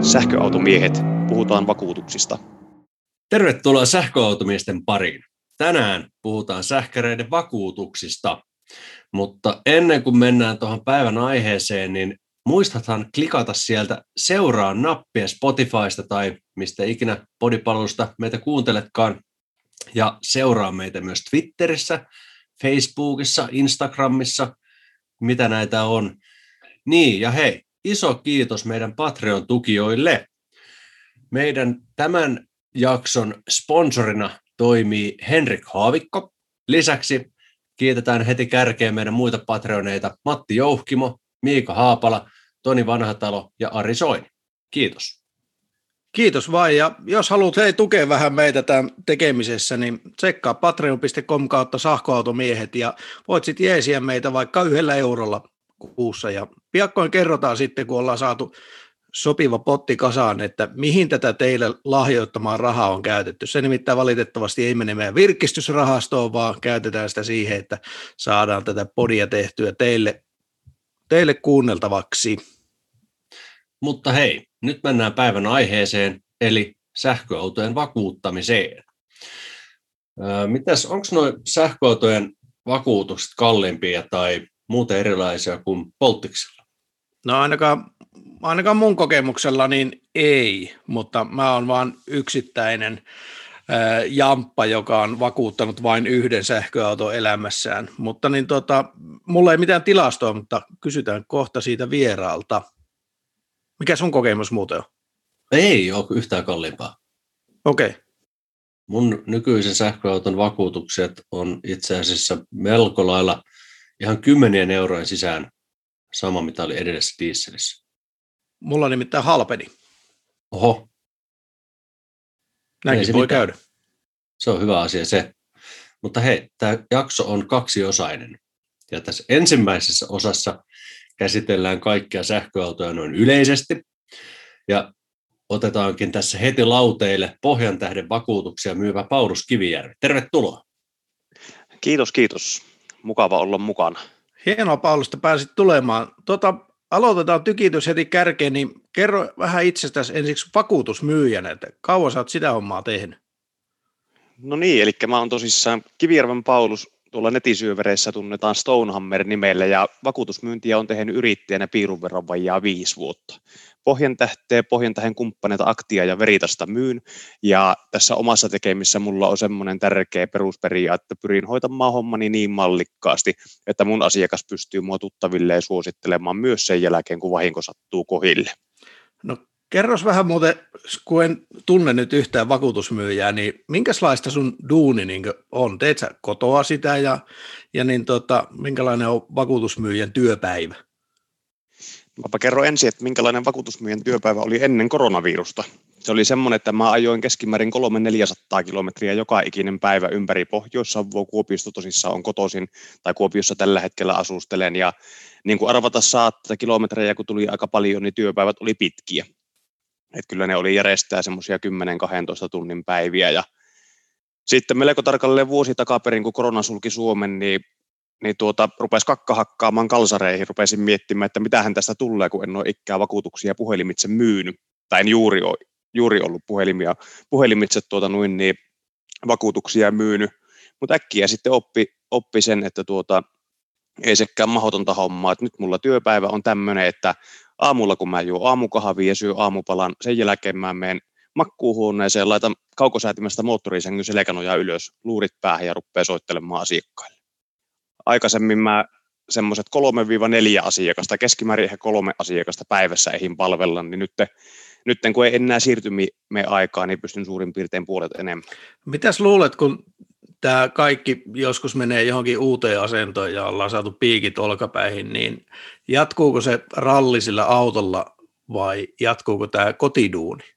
Sähköautomiehet, puhutaan vakuutuksista. Tervetuloa sähköautomiesten pariin. Tänään puhutaan sähkäreiden vakuutuksista, mutta ennen kuin mennään tuohon päivän aiheeseen, niin muistathan klikata sieltä seuraa nappia Spotifysta tai mistä ikinä podipalvelusta meitä kuunteletkaan, ja seuraa meitä myös Twitterissä, Facebookissa, Instagramissa, mitä näitä on. Niin, ja hei, iso kiitos meidän Patreon-tukijoille. Meidän tämän jakson sponsorina toimii Henrik Haavikko. Lisäksi kiitetään heti kärkeen meidän muita Patreoneita Matti Jouhkimo, Miika Haapala, Toni Vanhatalo ja Ari Soini. Kiitos. Kiitos vain, ja jos haluat hei tukea vähän meitä tämän tekemisessä, niin tsekkaa patreon.com kautta sähköautomiehet, ja voit sitten jeesiä meitä vaikka yhdellä eurolla kuussa, ja piakkoin kerrotaan sitten, kun ollaan saatu sopiva potti kasaan, että mihin tätä teille lahjoittamaan rahaa on käytetty. Se nimittäin valitettavasti ei mene meidän virkistysrahastoon, vaan käytetään sitä siihen, että saadaan tätä podia tehtyä teille, teille kuunneltavaksi. Mutta hei, nyt mennään päivän aiheeseen, eli sähköautojen vakuuttamiseen. Mitäs, onko nuo sähköautojen vakuutukset kalliimpia tai muuten erilaisia kuin polttiksella? No ainakaan, ainakaan mun kokemuksella niin ei, mutta mä oon vaan yksittäinen ää, jamppa, joka on vakuuttanut vain yhden sähköauton elämässään. Mutta niin tota, mulla ei mitään tilastoa, mutta kysytään kohta siitä vieraalta. Mikä sun kokemus muuten on? Ei ole yhtään kalliimpaa. Okei. Okay. Mun nykyisen sähköauton vakuutukset on itse asiassa melko lailla ihan kymmenien eurojen sisään sama, mitä oli edellisessä dieselissä. Mulla nimittäin halpeni. Oho. Näinkin voi mitään. käydä. Se on hyvä asia se. Mutta hei, tämä jakso on kaksiosainen. Ja tässä ensimmäisessä osassa käsitellään kaikkia sähköautoja noin yleisesti. Ja otetaankin tässä heti lauteille Pohjan tähden vakuutuksia myyvä Paulus Kivijärvi. Tervetuloa. Kiitos, kiitos. Mukava olla mukana. Hienoa Paulus, että pääsit tulemaan. Tota, aloitetaan tykitys heti kärkeen, niin kerro vähän itsestäsi ensiksi vakuutusmyyjänä, että kauan sä oot sitä hommaa tehnyt? No niin, eli mä oon tosissaan Kivijärven Paulus, tuolla netisyövereissä tunnetaan Stonehammer-nimellä ja vakuutusmyyntiä on tehnyt yrittäjänä piirun verran vajaa viisi vuotta. Pohjantähteä, Pohjantähden kumppaneita Aktia ja Veritasta myyn ja tässä omassa tekemissä mulla on semmoinen tärkeä perusperiaate, että pyrin hoitamaan hommani niin mallikkaasti, että mun asiakas pystyy mua tuttavilleen suosittelemaan myös sen jälkeen, kun vahinko sattuu kohille. No Kerros vähän muuten, kun en tunne nyt yhtään vakuutusmyyjää, niin minkälaista sun duuni on? Teet sä kotoa sitä ja, ja niin tota, minkälainen on vakuutusmyyjän työpäivä? Mä kerron ensin, että minkälainen vakuutusmyyjän työpäivä oli ennen koronavirusta. Se oli semmoinen, että mä ajoin keskimäärin 300-400 kilometriä joka ikinen päivä ympäri Pohjois-Savoa. Kuopiosta tosissaan on kotoisin, tai Kuopiossa tällä hetkellä asustelen. Ja niin kuin arvata saattaa kilometrejä, kun tuli aika paljon, niin työpäivät oli pitkiä. Että kyllä ne oli järjestää semmoisia 10-12 tunnin päiviä ja sitten melko tarkalleen vuosi takaperin, kun korona sulki Suomen, niin, niin tuota, rupesi kakka hakkaamaan kalsareihin, rupesin miettimään, että mitähän tästä tulee, kun en ole ikkää vakuutuksia puhelimitse myynyt, tai en juuri, ole, juuri ollut puhelimia, puhelimitse tuota noin, niin vakuutuksia myynyt, mutta äkkiä sitten oppi, oppi sen, että tuota, ei sekään mahdotonta hommaa, että nyt mulla työpäivä on tämmöinen, että aamulla kun mä juon aamukahvia ja syön aamupalan, sen jälkeen mä menen makkuuhuoneeseen, laitan kaukosäätimestä moottorisängyn selkänojaa ylös, luurit päähän ja rupeaa soittelemaan asiakkaille. Aikaisemmin mä semmoiset 3-4 asiakasta, keskimäärin ehkä kolme asiakasta päivässä eihin palvella, niin nyt, nyt kun ei enää siirtymi me aikaa, niin pystyn suurin piirtein puolet enemmän. Mitäs luulet, kun tämä kaikki joskus menee johonkin uuteen asentoon ja ollaan saatu piikit olkapäihin, niin jatkuuko se ralli sillä autolla vai jatkuuko tämä kotiduuni?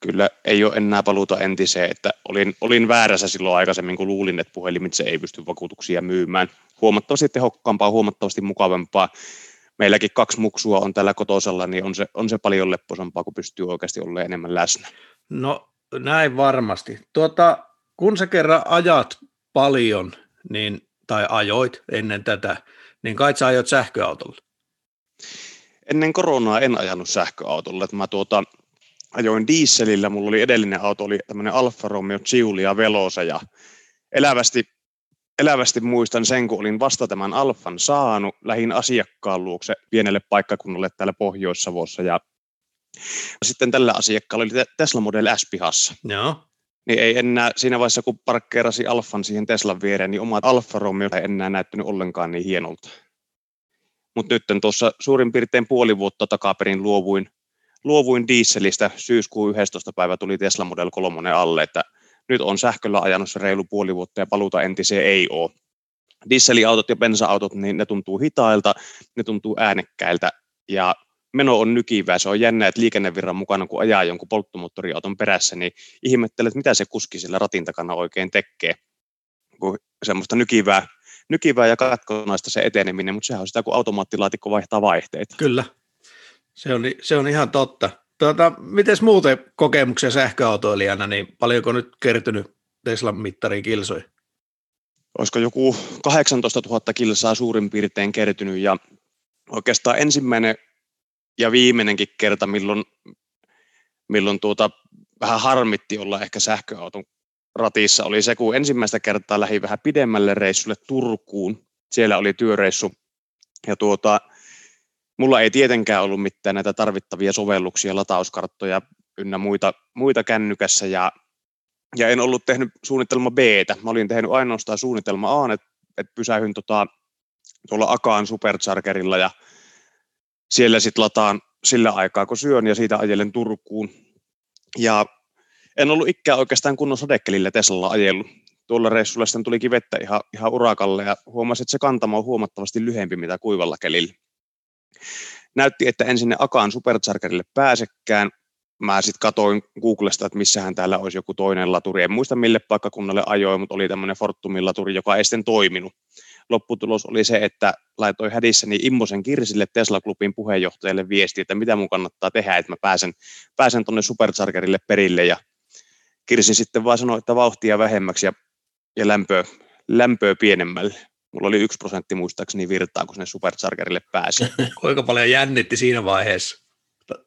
Kyllä ei ole enää paluuta entiseen, että olin, olin väärässä silloin aikaisemmin, kun luulin, että puhelimitse ei pysty vakuutuksia myymään. Huomattavasti tehokkaampaa, huomattavasti mukavampaa. Meilläkin kaksi muksua on tällä kotosella, niin on se, on se paljon lepposampaa, kun pystyy oikeasti olemaan enemmän läsnä. No näin varmasti. Tuota, kun sä kerran ajat paljon, niin, tai ajoit ennen tätä, niin kai sä ajot sähköautolla? ennen koronaa en ajanut sähköautolla. Että mä tuota, ajoin dieselillä, mulla oli edellinen auto, oli tämmöinen Alfa Romeo Giulia Velosa ja elävästi, elävästi muistan sen, kun olin vasta tämän Alfan saanut, lähin asiakkaan luokse pienelle paikkakunnalle täällä Pohjois-Savossa ja sitten tällä asiakkaalla oli Tesla Model S pihassa. Joo. Niin ei enää siinä vaiheessa, kun parkkeerasi Alfan siihen Teslan viereen, niin oma Alfa Romeo ei enää näyttänyt ollenkaan niin hienolta. Mutta nyt tuossa suurin piirtein puoli vuotta takaperin luovuin, luovuin dieselistä. Syyskuun 11. päivä tuli Tesla Model 3 alle, että nyt on sähköllä ajanut se reilu puoli vuotta ja paluuta entiseen ei ole. Dieseliautot ja bensa-autot, niin ne tuntuu hitailta, ne tuntuu äänekkäiltä ja meno on nykivää. Se on jännä, että liikennevirran mukana, kun ajaa jonkun polttomoottoriauton perässä, niin ihmettelet, mitä se kuski sillä ratin takana oikein tekee. Kun semmoista nykivää, nykivää ja katkonaista se eteneminen, mutta sehän on sitä, kun automaattilaatikko vaihtaa vaihteita. Kyllä, se on, se on ihan totta. Tuota, Miten muuten kokemuksia sähköautoilijana, niin paljonko nyt kertynyt Teslan mittariin kilsoja? Olisiko joku 18 000 kilsaa suurin piirtein kertynyt ja oikeastaan ensimmäinen ja viimeinenkin kerta, milloin, milloin tuota, vähän harmitti olla ehkä sähköauton ratissa, oli se, kun ensimmäistä kertaa lähi vähän pidemmälle reissulle Turkuun. Siellä oli työreissu ja tuota, mulla ei tietenkään ollut mitään näitä tarvittavia sovelluksia, latauskarttoja ynnä muita, muita kännykässä ja, ja en ollut tehnyt suunnitelma b Mä olin tehnyt ainoastaan suunnitelma A, että, että pysähyn tota, tuolla Akaan superchargerilla ja siellä sitten lataan sillä aikaa, kun syön ja siitä ajelen Turkuun. Ja en ollut ikään oikeastaan kunnon sadekelillä Teslalla ajellut. Tuolla reissulla sitten tuli vettä ihan, ihan urakalle ja huomasin, että se kantama on huomattavasti lyhempi mitä kuivalla kelillä. Näytti, että en sinne Akaan superchargerille pääsekään. Mä sitten katoin Googlesta, että missähän täällä olisi joku toinen laturi. En muista mille paikkakunnalle ajoin, mutta oli tämmöinen Fortumin laturi, joka ei sitten toiminut lopputulos oli se, että laitoin hädissäni Immosen Kirsille Tesla-klubin puheenjohtajalle viesti, että mitä mun kannattaa tehdä, että mä pääsen, pääsen tuonne Superchargerille perille ja Kirsi sitten vaan sanoi, että vauhtia vähemmäksi ja, ja lämpöä, lämpöä pienemmälle. Mulla oli yksi prosentti muistaakseni virtaa, kun sinne Superchargerille pääsi. Kuinka paljon jännitti siinä vaiheessa?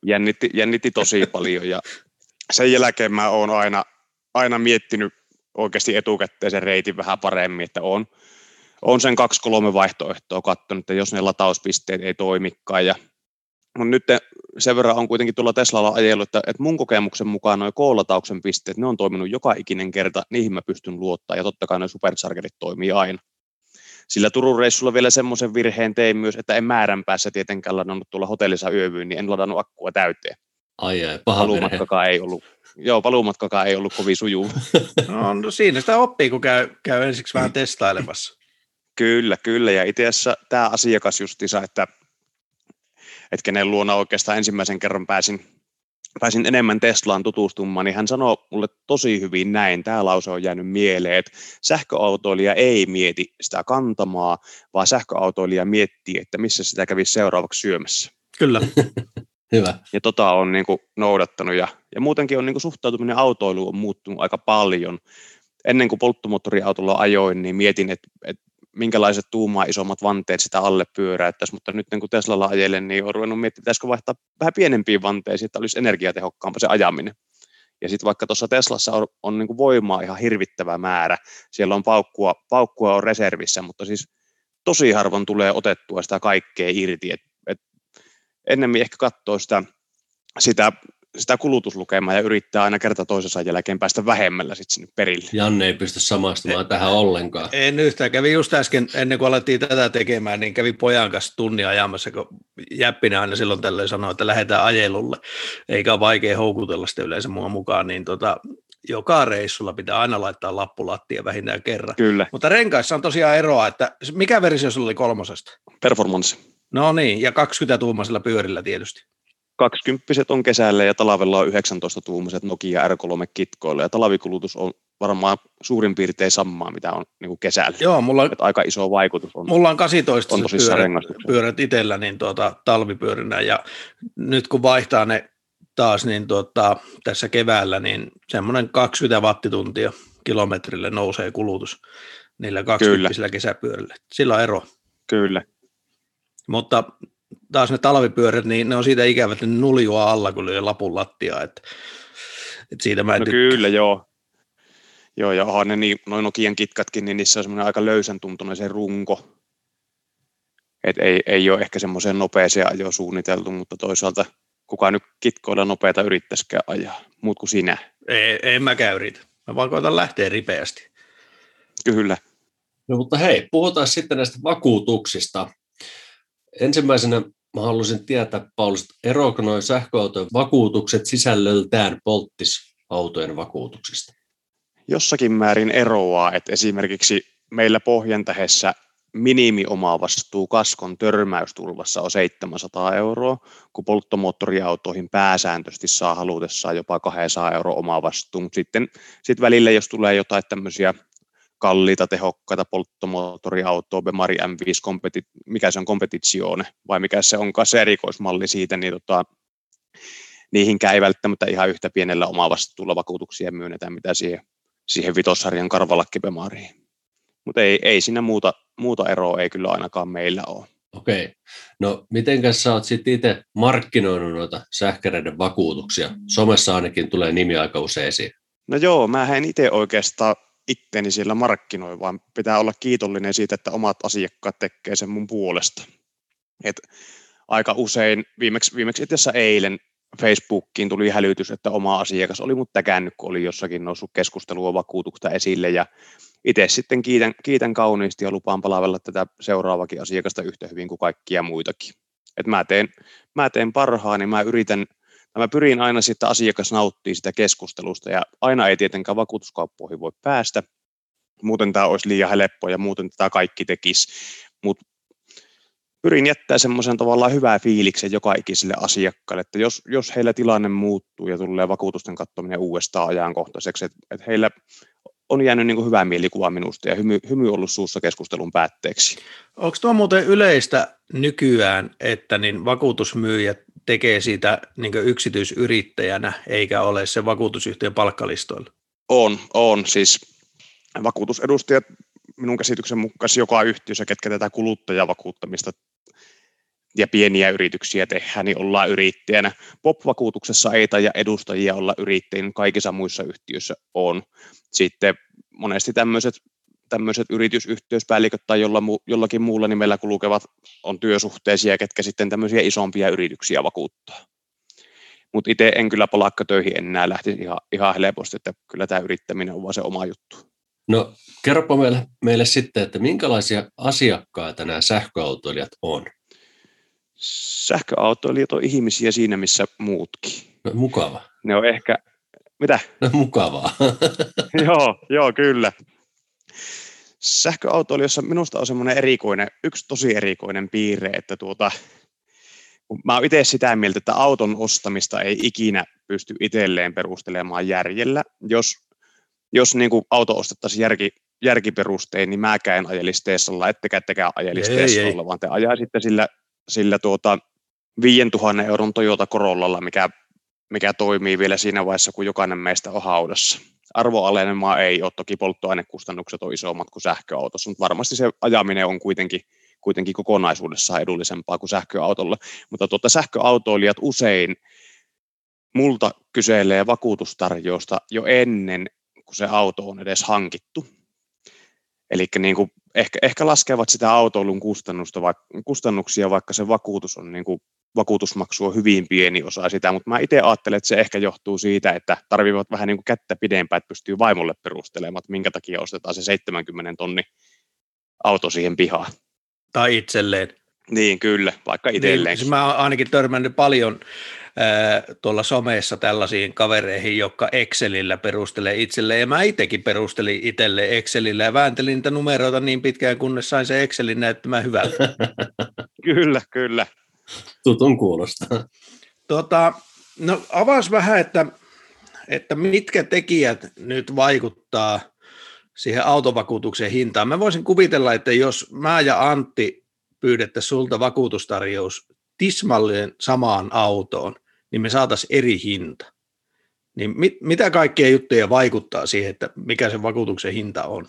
Jännitti, jännitti tosi paljon ja sen jälkeen mä oon aina, aina miettinyt oikeasti etukäteen sen reitin vähän paremmin, että on, on sen kaksi-kolme vaihtoehtoa katsonut, että jos ne latauspisteet ei toimikaan. Ja, mutta nyt sen verran on kuitenkin tuolla Teslalla ajellut, että, että mun kokemuksen mukaan nuo K-latauksen pisteet, ne on toiminut joka ikinen kerta, niihin mä pystyn luottaa, ja totta kai nuo superchargerit toimii aina. Sillä Turun reissulla vielä semmoisen virheen tein myös, että en määrän päässä tietenkään ladannut tuolla hotellissa yövyyn, niin en ladannut akkua täyteen. Ai ai, paha paluumatkakaan ei ollut, joo, paluumatkakaan ei ollut kovin sujuva. No, no siinä sitä oppii, kun käy, käy ensiksi vähän testailemassa. Kyllä, kyllä. Ja itse asiassa tämä asiakas justiinsa, että, että kenen luona oikeastaan ensimmäisen kerran pääsin, pääsin enemmän Teslaan tutustumaan, niin hän sanoi mulle tosi hyvin näin, tämä lause on jäänyt mieleen, että sähköautoilija ei mieti sitä kantamaa, vaan sähköautoilija miettii, että missä sitä kävisi seuraavaksi syömässä. Kyllä. Hyvä. Ja tota on niin kuin noudattanut ja, ja muutenkin on niin kuin suhtautuminen autoiluun on muuttunut aika paljon. Ennen kuin polttomoottoriautolla ajoin, niin mietin, että, että minkälaiset tuumaa isommat vanteet sitä alle pyöräyttäisi, mutta nyt niin kuin Teslalla ajelen, niin on ruvennut miettimään, pitäisikö vaihtaa vähän pienempiin vanteisiin, että olisi energiatehokkaampaa se ajaminen. Ja sitten vaikka tuossa Teslassa on, on niin voimaa ihan hirvittävä määrä, siellä on paukkua, paukkua on reservissä, mutta siis tosi harvoin tulee otettua sitä kaikkea irti. Et, et ennemmin ehkä katsoa sitä, sitä sitä kulutuslukemaa ja yrittää aina kerta toisensa jälkeen päästä vähemmällä sitten sinne perille. Janne ei pysty samastumaan en, tähän ollenkaan. En yhtään. Kävi just äsken, ennen kuin alettiin tätä tekemään, niin kävi pojan kanssa tunnin ajamassa, kun Jäppinen aina silloin tällöin sanoi, että lähdetään ajelulle, eikä ole vaikea houkutella sitä yleensä mua mukaan, niin tota, joka reissulla pitää aina laittaa lappulattia vähintään kerran. Kyllä. Mutta renkaissa on tosiaan eroa, että mikä versio sulla oli kolmosesta? Performance. No niin, ja 20 tuumaisilla pyörillä tietysti. 20 on kesällä ja talvella on 19 tuumiset Nokia R3 kitkoilla ja talvikulutus on varmaan suurin piirtein samaa, mitä on niin kuin kesällä. Joo, mulla on, aika iso vaikutus on. Mulla on 18 on pyörät, pyörät itsellä niin tuota, talvipyörinä ja nyt kun vaihtaa ne taas niin tuota, tässä keväällä, niin semmoinen 20 wattituntia kilometrille nousee kulutus niillä 20 kesäpyörillä. Sillä on ero. Kyllä. Mutta taas ne talvipyörät, niin ne on siitä ikävät, että ne nuljua alla, kun lyö lapun lattia, että, että siitä mä en No tykkää. kyllä, joo. Joo, ja onhan ne niin, noin Nokian kitkatkin, niin niissä on semmoinen aika löysän tuntunen se runko. Et ei, ei ole ehkä semmoiseen nopeeseen ajoon suunniteltu, mutta toisaalta kuka nyt kitkoilla nopeata yrittäisikään ajaa, muut kuin sinä. Ei, en mäkään yritä. Mä vaan koitan lähteä ripeästi. Kyllä. No mutta hei, puhutaan sitten näistä vakuutuksista. Ensimmäisenä mä haluaisin tietää, Paulus, eroako noin sähköautojen vakuutukset sisällöltään polttisautojen vakuutuksista? Jossakin määrin eroaa, että esimerkiksi meillä Pohjantähessä minimiomavastuu kaskon törmäystulvassa on 700 euroa, kun polttomoottoriautoihin pääsääntöisesti saa halutessaan jopa 200 euroa omavastuu, mutta sitten sit välillä, jos tulee jotain tämmöisiä kalliita, tehokkaita polttomoottoriautoa, Bemari M5, kompeti, mikä se on, Competizione, vai mikä se onkaan se erikoismalli siitä, niin tota, niihinkään ei välttämättä ihan yhtä pienellä omavastuulla vakuutuksia myönnetä, mitä siihen, siihen vitossarjan karvalakki Bemariin. Mutta ei, ei siinä muuta, muuta eroa ei kyllä ainakaan meillä ole. Okei. No mitenkäs sä oot sitten itse markkinoinut noita sähkäreiden vakuutuksia? Somessa ainakin tulee nimi aika usein esiin. No joo, mä en itse oikeastaan itteni siellä markkinoi, vaan pitää olla kiitollinen siitä, että omat asiakkaat tekee sen mun puolesta. Et aika usein, viimeksi, viimeksi itse asiassa eilen Facebookiin tuli hälytys, että oma asiakas oli mut täkännyt, kun oli jossakin noussut keskustelua vakuutuksesta esille ja itse sitten kiitän, kiitän kauniisti ja lupaan palavella tätä seuraavakin asiakasta yhtä hyvin kuin kaikkia muitakin. Et mä, teen, mä teen parhaani, mä yritän, mä pyrin aina sitten asiakas nauttii sitä keskustelusta ja aina ei tietenkään vakuutuskauppoihin voi päästä, muuten tämä olisi liian helppoa ja muuten tätä kaikki tekisi, mutta pyrin jättää semmoisen tavallaan hyvää fiiliksen joka ikiselle asiakkaalle, että jos, jos heillä tilanne muuttuu ja tulee vakuutusten katsominen uudestaan ajankohtaiseksi, että, että heillä on jäänyt niin hyvä mielikuva minusta ja hymy, hymy ollut suussa keskustelun päätteeksi. Onko tuo muuten yleistä nykyään, että niin vakuutusmyyjät tekee siitä niin yksityisyrittäjänä, eikä ole se vakuutusyhtiön palkkalistoilla? On, on. Siis vakuutusedustajat minun käsityksen mukaan joka yhtiössä, ketkä tätä kuluttajavakuuttamista ja pieniä yrityksiä tehdään, niin ollaan yrittäjänä. POP-vakuutuksessa ei taida edustajia olla yrittäjien, kaikissa muissa yhtiöissä on. Sitten monesti tämmöiset, tämmöiset yritysyhtiöspäälliköt tai jolla, jollakin muulla nimellä kulkevat on työsuhteisia, ketkä sitten tämmöisiä isompia yrityksiä vakuuttaa. Mutta itse en kyllä palakkatöihin enää lähtisi ihan, ihan helposti, että kyllä tämä yrittäminen on vaan se oma juttu. No kerropa meille, meille sitten, että minkälaisia asiakkaita nämä sähköautoilijat on? Sähköautoilijat on ihmisiä siinä, missä muutkin. No, mukava. Ne on ehkä, mitä? No, mukavaa. joo, joo, kyllä. Sähköautoilijoissa minusta on semmoinen erikoinen, yksi tosi erikoinen piirre, että tuota, mä oon itse sitä mieltä, että auton ostamista ei ikinä pysty itselleen perustelemaan järjellä. Jos, jos niin kuin auto ostettaisiin järki, järkiperustein, niin mäkään ajelisi Teslalla, ettekä ettekään ajelisi Teslalla, vaan te ajaisitte sillä, sillä tuota 5000 euron Toyota Corollalla, mikä, mikä toimii vielä siinä vaiheessa, kun jokainen meistä on haudassa. Arvoalenemaa ei ole, toki polttoainekustannukset on isommat kuin sähköautossa, mutta varmasti se ajaminen on kuitenkin, kuitenkin kokonaisuudessaan edullisempaa kuin sähköautolla. Mutta tuota, sähköautoilijat usein multa kyselee vakuutustarjousta jo ennen kuin se auto on edes hankittu. Eli niin kuin ehkä, ehkä laskevat sitä autoilun kustannusta, vaikka, kustannuksia, vaikka se vakuutus on niin kuin, vakuutusmaksu on hyvin pieni osa sitä, mutta mä itse ajattelen, että se ehkä johtuu siitä, että tarvivat vähän niin kuin kättä pidempään, että pystyy vaimolle perustelemaan, että minkä takia ostetaan se 70 tonni auto siihen pihaan. Tai itselleen. Niin, kyllä, vaikka itselleen. Niin, mä oon ainakin törmännyt paljon äh, tuolla somessa tällaisiin kavereihin, jotka Excelillä perustelee itselleen, ja mä itsekin perustelin itselle Excelillä, ja vääntelin niitä numeroita niin pitkään, kunnes sain se Excelin näyttämään hyvältä. kyllä, kyllä. Tutun kuulostaa. Tota, no avaas vähän, että, että mitkä tekijät nyt vaikuttaa siihen autovakuutuksen hintaan. Mä voisin kuvitella, että jos mä ja Antti pyydettäisiin sulta vakuutustarjous tismalleen samaan autoon, niin me saataisiin eri hinta. Niin mit, mitä kaikkea juttuja vaikuttaa siihen, että mikä se vakuutuksen hinta on?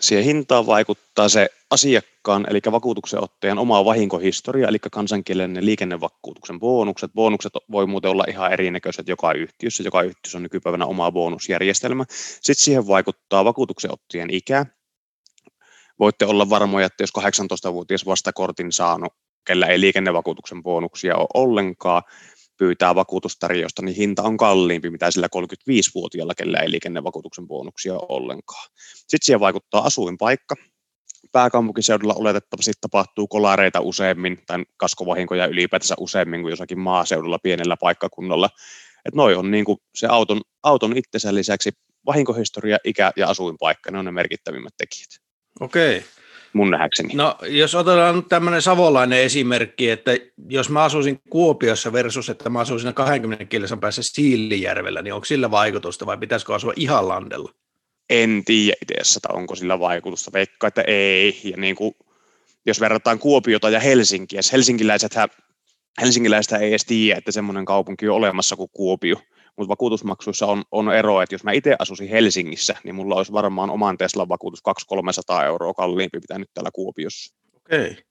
Siihen hintaan vaikuttaa se asiakkaan, eli vakuutuksen ottajan oma vahinkohistoria, eli kansankielinen liikennevakuutuksen bonukset. Bonukset voi muuten olla ihan erinäköiset joka yhtiössä. Joka yhtiössä on nykypäivänä oma bonusjärjestelmä. Sitten siihen vaikuttaa vakuutuksen ottajan ikä. Voitte olla varmoja, että jos 18-vuotias vastakortin saanut, kellä ei liikennevakuutuksen bonuksia ole ollenkaan, pyytää vakuutustarjousta, niin hinta on kalliimpi, mitä sillä 35-vuotiaalla, kellä ei liikennevakuutuksen bonuksia ollenkaan. Sitten siihen vaikuttaa asuinpaikka. Pääkaupunkiseudulla oletettavasti tapahtuu kolareita useammin, tai kaskovahinkoja ylipäätänsä useammin kuin jossakin maaseudulla pienellä paikkakunnalla. Että noi on niin kuin se auton, auton itsensä lisäksi vahinkohistoria, ikä ja asuinpaikka, ne on ne merkittävimmät tekijät. Okei. Okay mun nähdäkseni. No jos otetaan nyt tämmöinen savolainen esimerkki, että jos mä asuisin Kuopiossa versus, että mä asuisin 20 kilsan päässä Siilijärvellä, niin onko sillä vaikutusta vai pitäisikö asua ihan landella? En tiedä itse että onko sillä vaikutusta. Veikka, että ei. Ja niin kuin, jos verrataan Kuopiota ja Helsinkiä, helsinkiläisethän Helsinkiläistä ei edes tiedä, että semmoinen kaupunki on olemassa kuin Kuopio mutta vakuutusmaksuissa on, on ero, että jos mä itse asuisin Helsingissä, niin mulla olisi varmaan oman Teslan vakuutus 200-300 euroa kalliimpi, mitä nyt täällä Kuopiossa. Okei. Okay.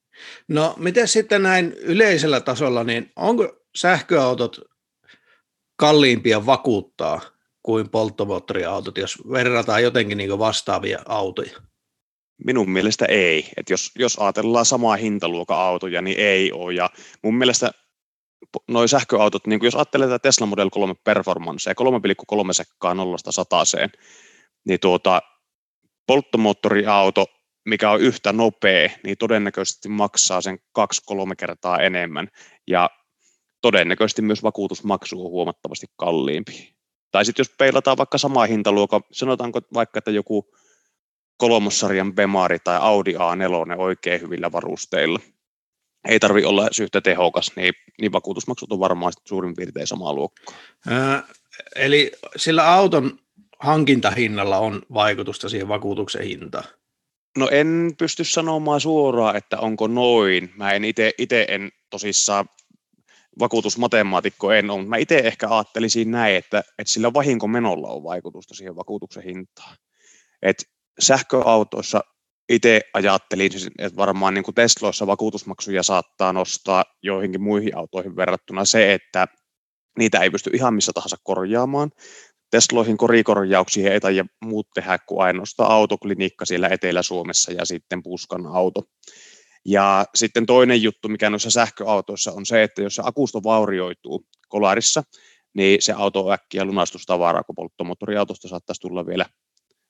No miten sitten näin yleisellä tasolla, niin onko sähköautot kalliimpia vakuuttaa kuin polttomoottoriautot, jos verrataan jotenkin niin vastaavia autoja? Minun mielestä ei. Et jos, jos ajatellaan samaa hintaluokan autoja, niin ei ole. Ja mun mielestä noi sähköautot, niin jos ajattelee tätä Tesla Model 3 performancea, 3,3 sekkaa nollasta sataseen, niin tuota, polttomoottoriauto, mikä on yhtä nopea, niin todennäköisesti maksaa sen kaksi-kolme kertaa enemmän, ja todennäköisesti myös vakuutusmaksu on huomattavasti kalliimpi. Tai sitten jos peilataan vaikka samaa hintaluokka, sanotaanko vaikka, että joku kolmossarjan Bemari tai Audi A4 oikein hyvillä varusteilla, ei tarvi olla yhtä tehokas, niin, niin vakuutusmaksut on varmaan suurin piirtein samaa luokkaa. Ää, eli sillä auton hankintahinnalla on vaikutusta siihen vakuutuksen hintaan? No en pysty sanomaan suoraan, että onko noin. Mä en itse en tosissaan vakuutusmatemaatikko en ole, mutta mä itse ehkä ajattelisin näin, että, että sillä vahinkomenolla on vaikutusta siihen vakuutuksen hintaan. Et sähköautoissa itse ajattelin, että varmaan niin kuin Tesloissa vakuutusmaksuja saattaa nostaa joihinkin muihin autoihin verrattuna se, että niitä ei pysty ihan missä tahansa korjaamaan. Tesloihin korikorjauksia ei taida muut tehdä kuin ainoastaan autoklinikka siellä Etelä-Suomessa ja sitten puskan auto. Ja sitten toinen juttu, mikä noissa sähköautoissa on se, että jos se akusto vaurioituu kolarissa, niin se auto on äkkiä lunastustavaraa, kun polttomoottoriautosta saattaisi tulla vielä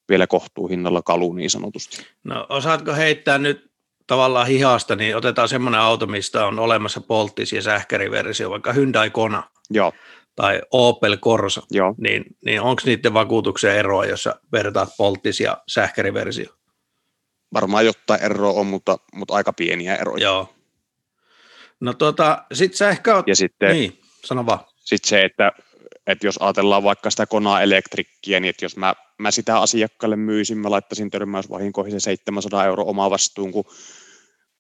vielä kohtuuhinnalla kalu niin sanotusti. No osaatko heittää nyt tavallaan hihasta, niin otetaan semmoinen auto, mistä on olemassa polttis- ja sähkäriversio, vaikka Hyundai Kona Joo. tai Opel Corsa, Joo. niin, niin onko niiden vakuutuksen eroa, jossa vertaat polttis- ja sähkäriversio? Varmaan jotain eroa on, mutta, mutta aika pieniä eroja. Joo. No tota, sit sähkö... Ja sitten, niin, sano vaan. Sitten se, että että jos ajatellaan vaikka sitä konaa elektrikkiä, niin että jos mä, mä sitä asiakkaalle myisin, mä laittaisin törmäysvahinkoihin se 700 euroa oma vastuun, kun,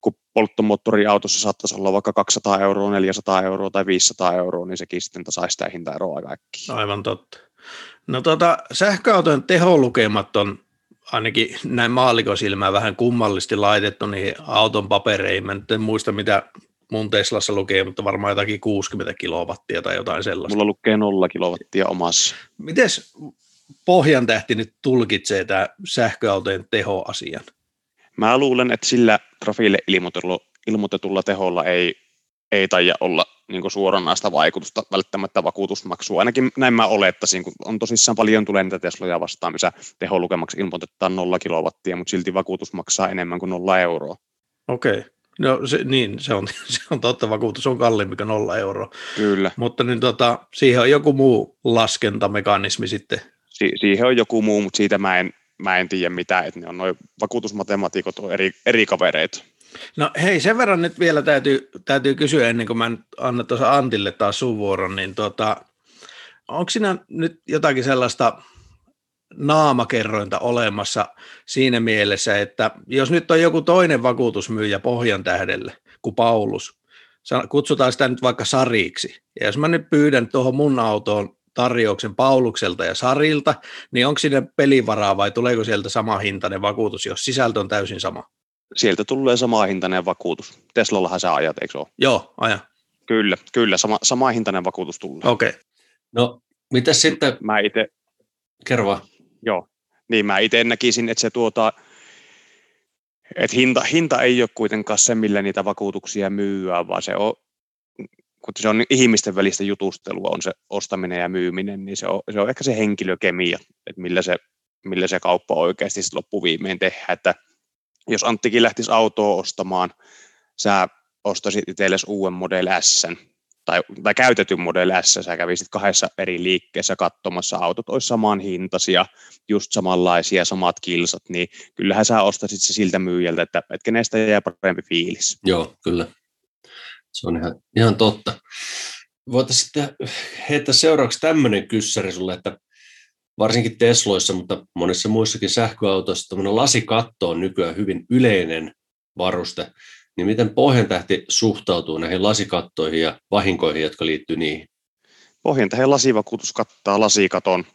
kun polttomoottoriautossa saattaisi olla vaikka 200 euroa, 400 euroa tai 500 euroa, niin sekin sitten tasaisi sitä hintaeroa aika äkkiä. Aivan totta. No tota, sähköautojen teholukemat on ainakin näin maalikosilmää vähän kummallisesti laitettu niihin auton papereihin. Mä nyt en muista, mitä mun Teslassa lukee, mutta varmaan jotakin 60 kilowattia tai jotain sellaista. Mulla lukee 0 kilowattia omassa. Mites pohjan tähti nyt tulkitsee tämä sähköautojen tehoasian? Mä luulen, että sillä trafille ilmoitetulla teholla ei, ei taida olla niin suoranaista vaikutusta välttämättä vakuutusmaksua. Ainakin näin mä olettaisin, kun on tosissaan paljon tulee niitä Tesloja vastaan, missä teholukemaksi ilmoitetaan nolla kilowattia, mutta silti vakuutus maksaa enemmän kuin nolla euroa. Okei. Okay. No se, niin, se on, se on totta, vakuutus on kalliimpi kuin nolla euroa. Kyllä. Mutta niin, tota, siihen on joku muu laskentamekanismi sitten. Si- siihen on joku muu, mutta siitä mä en, mä en tiedä mitään, että ne on noin vakuutusmatemaatikot on eri, eri kavereita. No hei, sen verran nyt vielä täytyy, täytyy kysyä ennen kuin mä annan tuossa Antille taas sun vuoron, niin tota, onko siinä nyt jotakin sellaista naamakerrointa olemassa siinä mielessä, että jos nyt on joku toinen vakuutusmyyjä pohjan tähdelle kuin Paulus, kutsutaan sitä nyt vaikka Sariksi, ja jos mä nyt pyydän tuohon mun autoon tarjouksen Paulukselta ja Sarilta, niin onko sinne pelivaraa vai tuleeko sieltä sama hintainen vakuutus, jos sisältö on täysin sama? Sieltä tulee sama hintainen vakuutus. Teslallahan sä ajat, eikö ole? Joo, aja. Kyllä, kyllä, sama, sama hintainen vakuutus tulee. Okei. Okay. No, mitä sitten? Mä itse... Kerro vaan. Joo, niin mä itse näkisin, että se tuota, että hinta, hinta ei ole kuitenkaan se, millä niitä vakuutuksia myyä, vaan se on, kun se on ihmisten välistä jutustelua, on se ostaminen ja myyminen, niin se on, se on ehkä se henkilökemia, että millä se, millä se kauppa oikeasti loppuviimein tehdään, että jos Anttikin lähtisi autoa ostamaan, sä ostaisit itsellesi uuden Model S, tai, tai käytetyn Model S, sä kävisit kahdessa eri liikkeessä katsomassa, autot olisi saman hintaisia, just samanlaisia, samat kilsat, niin kyllähän sä ostaisit se siltä myyjältä, että, että kenestä jää parempi fiilis. Joo, kyllä. Se on ihan, ihan totta. Voitaisiin sitten heittää seuraavaksi tämmöinen kyssäri sulle, että varsinkin Tesloissa, mutta monissa muissakin sähköautoissa tämmöinen lasikatto on nykyään hyvin yleinen varuste. Niin miten Pohjantähti suhtautuu näihin lasikattoihin ja vahinkoihin, jotka liittyy niihin? Pohjantähden lasivakuutus kattaa lasikaton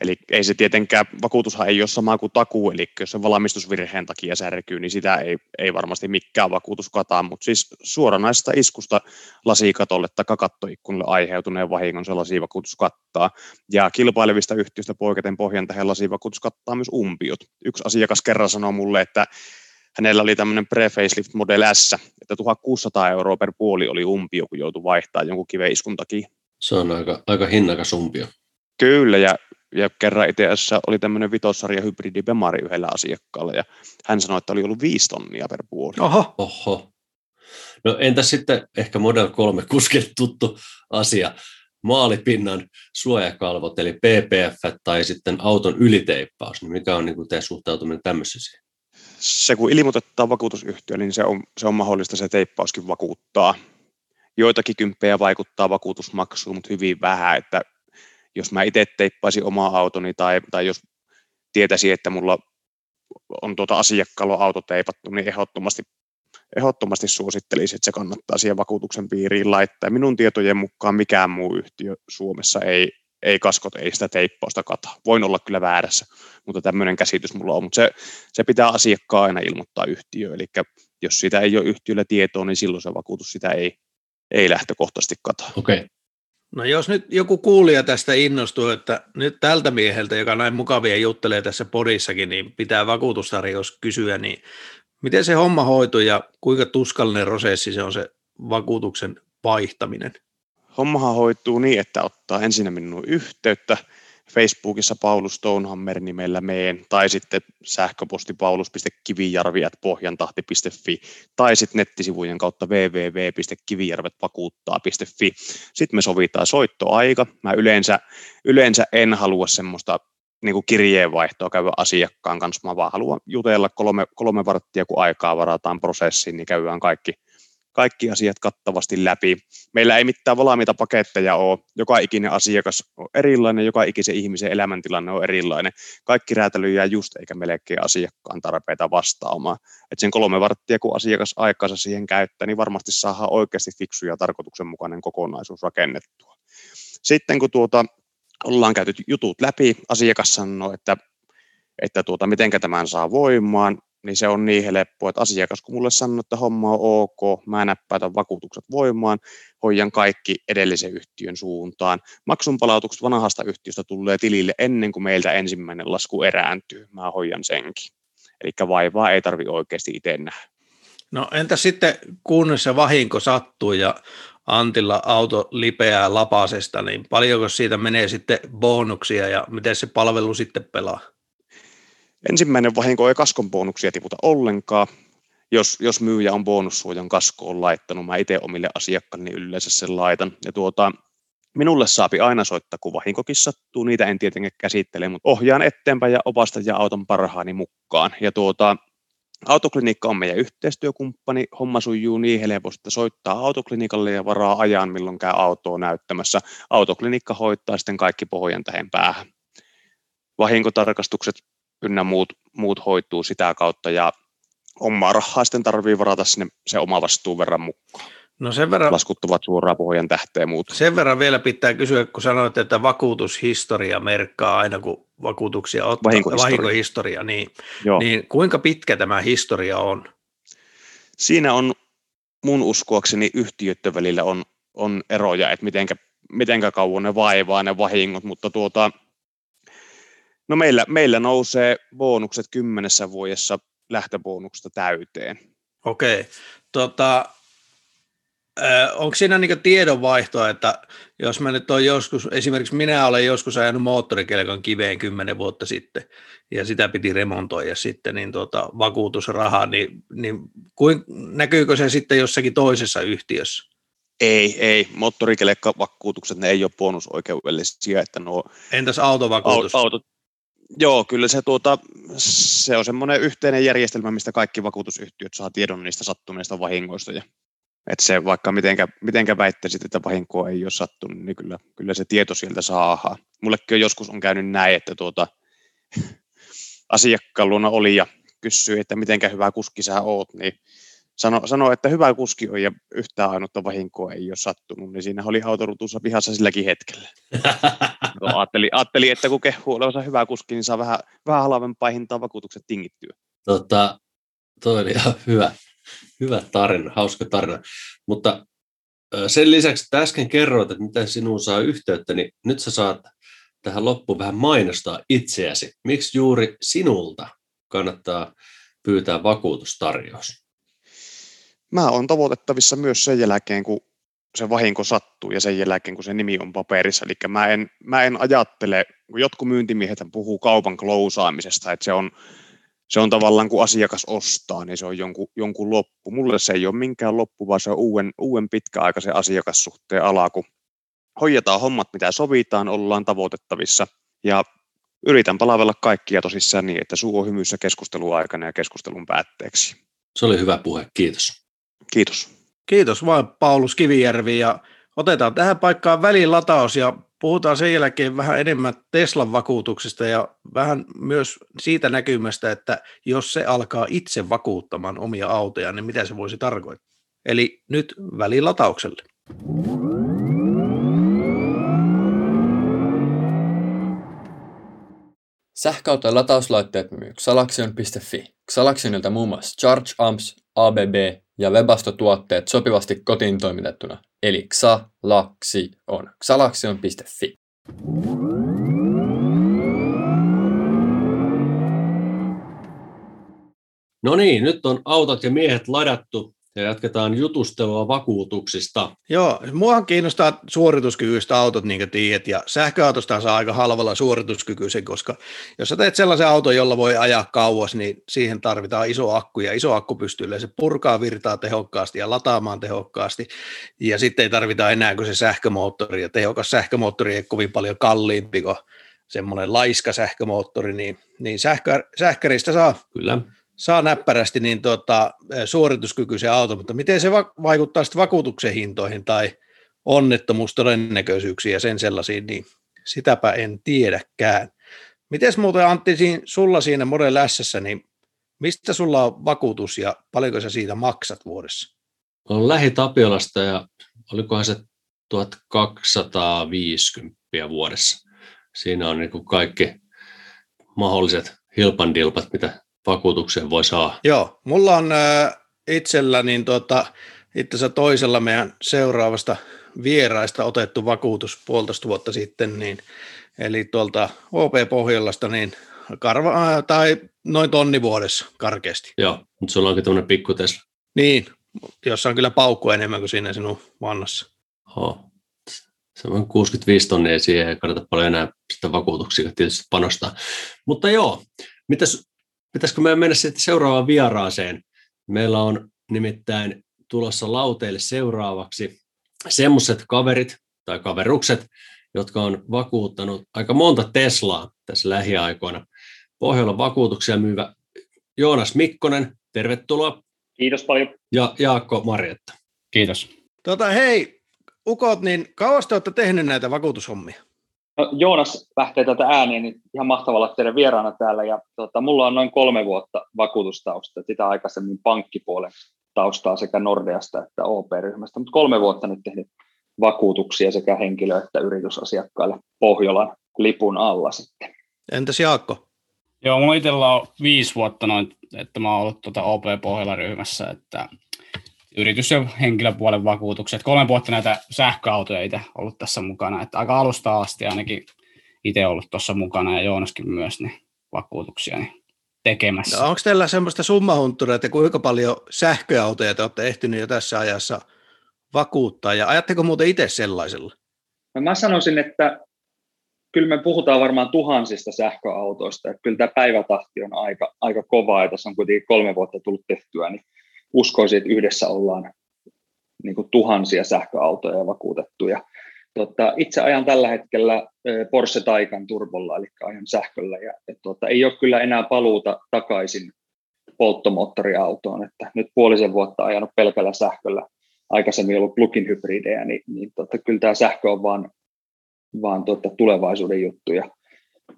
Eli ei se tietenkään, vakuutushan ei ole sama kuin takuu, eli jos se valmistusvirheen takia särkyy, niin sitä ei, ei varmasti mikään vakuutus kataa, mutta siis suoranaisesta iskusta lasikatolle tai kakattoikkunalle aiheutuneen vahingon se lasivakuutus kattaa. Ja kilpailevista yhtiöistä poiketen pohjan tähän lasivakuutus kattaa myös umpiot. Yksi asiakas kerran sanoi mulle, että hänellä oli tämmöinen pre-facelift Model S, että 1600 euroa per puoli oli umpio, kun joutui vaihtamaan jonkun kiveiskun takia. Se on aika, aika hinnakas umpio. Kyllä, ja ja kerran itse asiassa oli tämmöinen vitossarja hybridi Bemari yhdellä asiakkaalla, ja hän sanoi, että oli ollut viisi tonnia per puoli. Oho. Oho. No entä sitten ehkä Model 3 kuskille tuttu asia, maalipinnan suojakalvot, eli PPF tai sitten auton yliteippaus, niin mikä on niin kuin teidän suhtautuminen tämmöiseen? Se kun ilmoitetaan vakuutusyhtiö, niin se on, se on mahdollista se teippauskin vakuuttaa. Joitakin kymppejä vaikuttaa vakuutusmaksuun, mutta hyvin vähän, että jos mä itse teippaisin omaa autoni tai, tai jos tietäisi, että mulla on tuota asiakkaalla auto teipattu, niin ehdottomasti, ehdottomasti suosittelisin, että se kannattaa siihen vakuutuksen piiriin laittaa. Minun tietojen mukaan mikään muu yhtiö Suomessa ei, ei kaskot, ei sitä teippausta kata. Voin olla kyllä väärässä, mutta tämmöinen käsitys mulla on. Mutta se, se pitää asiakkaan aina ilmoittaa yhtiö, eli jos sitä ei ole yhtiöllä tietoa, niin silloin se vakuutus sitä ei, ei lähtökohtaisesti kata. Okei. Okay. No jos nyt joku kuulija tästä innostuu, että nyt tältä mieheltä, joka näin mukavia juttelee tässä podissakin, niin pitää vakuutustarjous kysyä, niin miten se homma hoituu ja kuinka tuskallinen prosessi se on se vakuutuksen vaihtaminen? Hommahan hoituu niin, että ottaa ensin minun yhteyttä, Facebookissa Paulus Stonehammer nimellä meen, tai sitten sähköposti paulus.kivijarvi.pohjantahti.fi, tai sitten nettisivujen kautta www.kivijarvetvakuuttaa.fi. Sitten me sovitaan soittoaika. Mä yleensä, yleensä en halua semmoista niin kuin kirjeenvaihtoa käydä asiakkaan kanssa, mä vaan haluan jutella kolme, kolme varttia, kun aikaa varataan prosessiin, niin käydään kaikki, kaikki asiat kattavasti läpi. Meillä ei mitään valmiita paketteja ole. Joka ikinen asiakas on erilainen, joka ikisen ihmisen elämäntilanne on erilainen. Kaikki räätäly jää just eikä melkein asiakkaan tarpeita vastaamaan. Et sen kolme varttia, kun asiakas aikaansa siihen käyttää, niin varmasti saadaan oikeasti fiksu ja tarkoituksenmukainen kokonaisuus rakennettua. Sitten kun tuota, ollaan käyty jutut läpi, asiakas sanoo, että että tuota, miten tämän saa voimaan, niin se on niin helppoa, että asiakas kun mulle sanoo, että homma on ok, mä näppäytän vakuutukset voimaan, hoidan kaikki edellisen yhtiön suuntaan. Maksunpalautukset vanhasta yhtiöstä tulee tilille ennen kuin meiltä ensimmäinen lasku erääntyy. Mä hoidan senkin. Eli vaivaa ei tarvi oikeasti itse nähdä. No entä sitten kun se vahinko sattuu ja Antilla auto lipeää lapasesta, niin paljonko siitä menee sitten bonuksia ja miten se palvelu sitten pelaa? Ensimmäinen vahinko ei kaskon bonuksia tiputa ollenkaan. Jos, jos myyjä on bonussuojan kaskoon laittanut, mä itse omille asiakkaille yleensä sen laitan. Ja tuota, minulle saapi aina soittaa, kun vahinkokin sattuu. Niitä en tietenkään käsittele, mutta ohjaan eteenpäin ja opastan ja auton parhaani mukaan. Ja tuota, Autoklinikka on meidän yhteistyökumppani. Homma sujuu niin helposti, että soittaa autoklinikalle ja varaa ajan, milloin käy autoa näyttämässä. Autoklinikka hoitaa sitten kaikki pohjan tähän päähän. Vahinkotarkastukset ynnä muut, muut hoituu sitä kautta ja omaa rahaa sitten tarvii varata sinne se oma vastuun verran mukaan. no sen verran, laskuttavat suoraan pohjan tähteen muuta. Sen verran vielä pitää kysyä, kun sanoit, että vakuutushistoria merkkaa aina, kun vakuutuksia ottaa, vahinkohistoria, vahinkohistoria niin, niin kuinka pitkä tämä historia on? Siinä on mun uskoakseni yhtiöiden välillä on, on eroja, että mitenkä, mitenkä kauan ne vaivaa ne vahingot, mutta tuota, no meillä, meillä nousee bonukset kymmenessä vuodessa lähtöbonuksesta täyteen. Okei. Tota, onko siinä niin tiedonvaihtoa, että jos mä nyt on joskus, esimerkiksi minä olen joskus ajanut moottorikelkan kiveen kymmenen vuotta sitten, ja sitä piti remontoida sitten, niin tuota, vakuutusraha, niin, niin kuin, näkyykö se sitten jossakin toisessa yhtiössä? Ei, ei. Moottorikelekka-vakuutukset, ne ei ole bonusoikeudellisia. Että nuo Entäs autovakuutus? Autot, joo, kyllä se, tuota, se on semmoinen yhteinen järjestelmä, mistä kaikki vakuutusyhtiöt saa tiedon niistä sattuneista vahingoista ja että se vaikka mitenkä, mitenkä väittäisit, että vahinkoa ei ole sattunut, niin kyllä, kyllä se tieto sieltä saa. Mullekin on joskus on käynyt näin, että tuota, asiakkaan luona oli ja kysyi, että mitenkä hyvä kuski sä oot, niin sano, sano, että hyvä kuski on ja yhtään ainutta vahinkoa ei ole sattunut, niin siinä oli autorutussa pihassa silläkin hetkellä. ajattelin, ajattelin, että kun kehuu olevansa hyvä kuski, niin saa vähän, vähän halvempaa hintaa vakuutukset tingittyä. Tota, toi oli ihan hyvä, hyvä tarina, hauska tarina. Mutta sen lisäksi, että äsken kerroit, että miten sinuun saa yhteyttä, niin nyt sä saat tähän loppuun vähän mainostaa itseäsi. Miksi juuri sinulta kannattaa pyytää vakuutustarjous? Mä oon tavoitettavissa myös sen jälkeen, kun se vahinko sattuu ja sen jälkeen, kun se nimi on paperissa. Eli mä en, mä en ajattele, kun jotkut myyntimiehet puhuu kaupan klousaamisesta, että se on se on tavallaan, kun asiakas ostaa, niin se on jonkun, jonkun loppu. Mulle se ei ole minkään loppu, vaan se on uuden, uuden pitkäaikaisen asiakassuhteen ala, kun hoidetaan hommat, mitä sovitaan, ollaan tavoitettavissa. Ja yritän palavella kaikkia tosissaan niin, että suu on hymyssä keskustelun aikana ja keskustelun päätteeksi. Se oli hyvä puhe, kiitos. Kiitos. Kiitos vaan Paulus Kivijärvi ja otetaan tähän paikkaan välilataus ja puhutaan sen jälkeen vähän enemmän Teslan vakuutuksista ja vähän myös siitä näkymästä, että jos se alkaa itse vakuuttamaan omia autoja, niin mitä se voisi tarkoittaa. Eli nyt välilataukselle. Sähköautojen latauslaitteet myy Xalaxion.fi. Xalactionilta muun muassa Charge Amps, ABB ja Webasto-tuotteet sopivasti kotiin toimitettuna, eli Xalaxion. Xalaxion.fi. No niin, nyt on autot ja miehet ladattu ja jatketaan jutustelua vakuutuksista. Joo, muahan kiinnostaa suorituskykyistä autot, niin kuin tiedät, ja sähköautosta saa aika halvalla suorituskykyisen, koska jos sä teet sellaisen auton, jolla voi ajaa kauas, niin siihen tarvitaan iso akku, ja iso akku pystyy yleensä purkaa virtaa tehokkaasti ja lataamaan tehokkaasti, ja sitten ei tarvita enää kuin se sähkömoottori, ja tehokas sähkömoottori ei kovin paljon kalliimpi kuin semmoinen laiska sähkömoottori, niin, niin sähkö, sähkäristä saa Kyllä saa näppärästi niin tuota, suorituskykyisen auton, mutta miten se va- vaikuttaa sitten vakuutuksen hintoihin tai onnettomuustodennäköisyyksiin ja sen sellaisiin, niin sitäpä en tiedäkään. Miten muuten Antti, sulla siinä Model S, niin mistä sulla on vakuutus ja paljonko sä siitä maksat vuodessa? On lähi-Tapiolasta ja olikohan se 1250 vuodessa. Siinä on niin kaikki mahdolliset hilpandilpat, mitä vakuutuksen voi saa. Joo, mulla on äh, itsellä niin tota, itse toisella meidän seuraavasta vieraista otettu vakuutus puolitoista vuotta sitten, niin, eli tuolta OP-Pohjolasta, niin karva, äh, tai noin tonni vuodessa karkeasti. Joo, mutta sulla onkin tämmöinen pikku Tesla. Niin, jossa on kyllä paukku enemmän kuin siinä sinun vannassa. Oh. Se on 65 tonnia siihen ei kannata paljon enää sitä vakuutuksia tietysti panostaa. Mutta joo, mitäs Pitäisikö meidän mennä sitten seuraavaan vieraaseen? Meillä on nimittäin tulossa lauteille seuraavaksi semmoiset kaverit tai kaverukset, jotka on vakuuttanut aika monta Teslaa tässä lähiaikoina. Pohjolan vakuutuksia myyvä Joonas Mikkonen, tervetuloa. Kiitos paljon. Ja Jaakko Marjetta. Kiitos. Tota, hei, ukot, niin kauas te olette tehneet näitä vakuutushommia? No, Joonas lähtee tätä ääneen, niin ihan mahtavalla olla teidän vieraana täällä. Ja, tota, mulla on noin kolme vuotta vakuutustausta, sitä aikaisemmin pankkipuolen taustaa sekä Nordeasta että OP-ryhmästä, mutta kolme vuotta nyt tehnyt vakuutuksia sekä henkilö- että yritysasiakkaille Pohjolan lipun alla sitten. Entäs Jaakko? Joo, mulla itsellä on viisi vuotta noin, että mä oon ollut tuota OP Pohjola ryhmässä, että yritys- ja henkilöpuolen vakuutukset. Kolme vuotta näitä sähköautoja itse ollut tässä mukana, että aika alusta asti ainakin itse ollut tuossa mukana ja Joonaskin myös niin vakuutuksia niin tekemässä. No, onko teillä semmoista summahuntturia, että kuinka paljon sähköautoja te olette ehtineet jo tässä ajassa vakuuttaa ja ajatteko muuten itse sellaisella? No mä sanoisin, että kyllä me puhutaan varmaan tuhansista sähköautoista, että kyllä tämä päivätahti on aika, aika kova, ja tässä on kuitenkin kolme vuotta tullut tehtyä, niin uskoisin, että yhdessä ollaan niin kuin tuhansia sähköautoja vakuutettuja. Tota, itse ajan tällä hetkellä Porsche Taycan turbolla, eli ajan sähköllä, ja et, tota, ei ole kyllä enää paluuta takaisin polttomoottoriautoon, että nyt puolisen vuotta ajanut pelkällä sähköllä, aikaisemmin ollut plug-in hybridejä, niin, niin tota, kyllä tämä sähkö on vaan, vaan tota, tulevaisuuden juttu, ja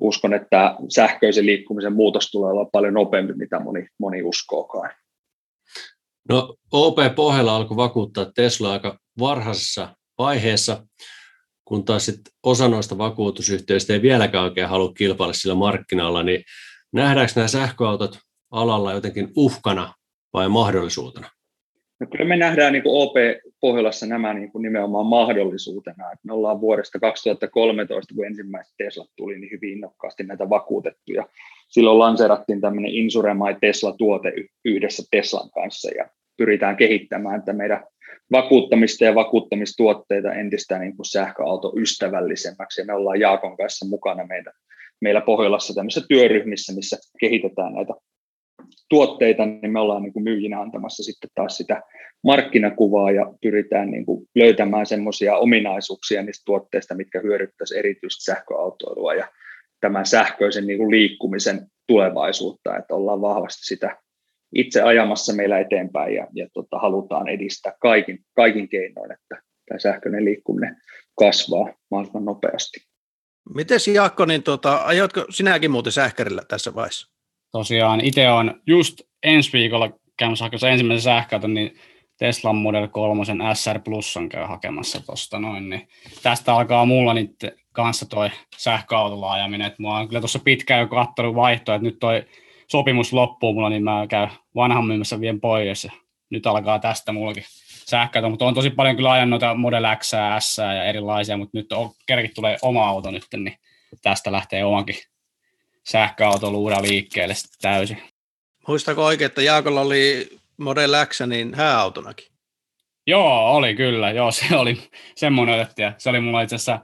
uskon, että sähköisen liikkumisen muutos tulee olla paljon nopeampi, mitä moni, moni uskookaan. No OP Pohjalla alkoi vakuuttaa Tesla aika varhaisessa vaiheessa, kun taas sit osa noista vakuutusyhtiöistä ei vieläkään oikein halua kilpailla sillä markkinalla, niin nähdäänkö nämä sähköautot alalla jotenkin uhkana vai mahdollisuutena? No kyllä me nähdään niin OP Pohjolassa nämä niin kuin nimenomaan mahdollisuutena. Että me ollaan vuodesta 2013, kun ensimmäiset Teslat tuli, niin hyvin innokkaasti näitä vakuutettuja. Silloin lanseerattiin tämmöinen Insure My Tesla-tuote yhdessä Teslan kanssa ja pyritään kehittämään että meidän vakuuttamista ja vakuuttamistuotteita entistä niin kuin sähköautoystävällisemmäksi. Ja me ollaan Jaakon kanssa mukana meidän, meillä Pohjolassa tämmöisissä työryhmissä, missä kehitetään näitä tuotteita, niin me ollaan niin kuin myyjinä antamassa sitten taas sitä markkinakuvaa ja pyritään niin kuin löytämään semmoisia ominaisuuksia niistä tuotteista, mitkä hyödyttäisi erityisesti sähköautoilua ja tämän sähköisen niin kuin liikkumisen tulevaisuutta, että ollaan vahvasti sitä itse ajamassa meillä eteenpäin ja, ja tota, halutaan edistää kaikin, kaikin keinoin, että tämä sähköinen liikkuminen kasvaa mahdollisimman nopeasti. Miten Jaakko, niin tota, ajoitko sinäkin muuten sähkärillä tässä vaiheessa? Tosiaan, itse on just ensi viikolla käymässä hakemassa ensimmäisen sähköauton, niin Teslan Model 3 SR Plusan käy hakemassa tuosta noin, niin tästä alkaa mulla nyt kanssa toi sähköautolla ajaminen, että mä oon kyllä tuossa pitkään jo katsonut vaihtoa, että nyt toi sopimus loppuu mulla, niin mä käyn vanhan myymässä vien pois ja nyt alkaa tästä mullakin sähköauto, mutta on tosi paljon kyllä ajan noita Model X, S ja erilaisia, mutta nyt on, kerrankin tulee oma auto nyt, niin tästä lähtee omankin sähköauto luuda liikkeelle täysin. Muistako oikein, että Jaakolla oli Model X niin hääautonakin? Joo, oli kyllä. Joo, se oli semmoinen otettu. Ja se oli mulla itse asiassa,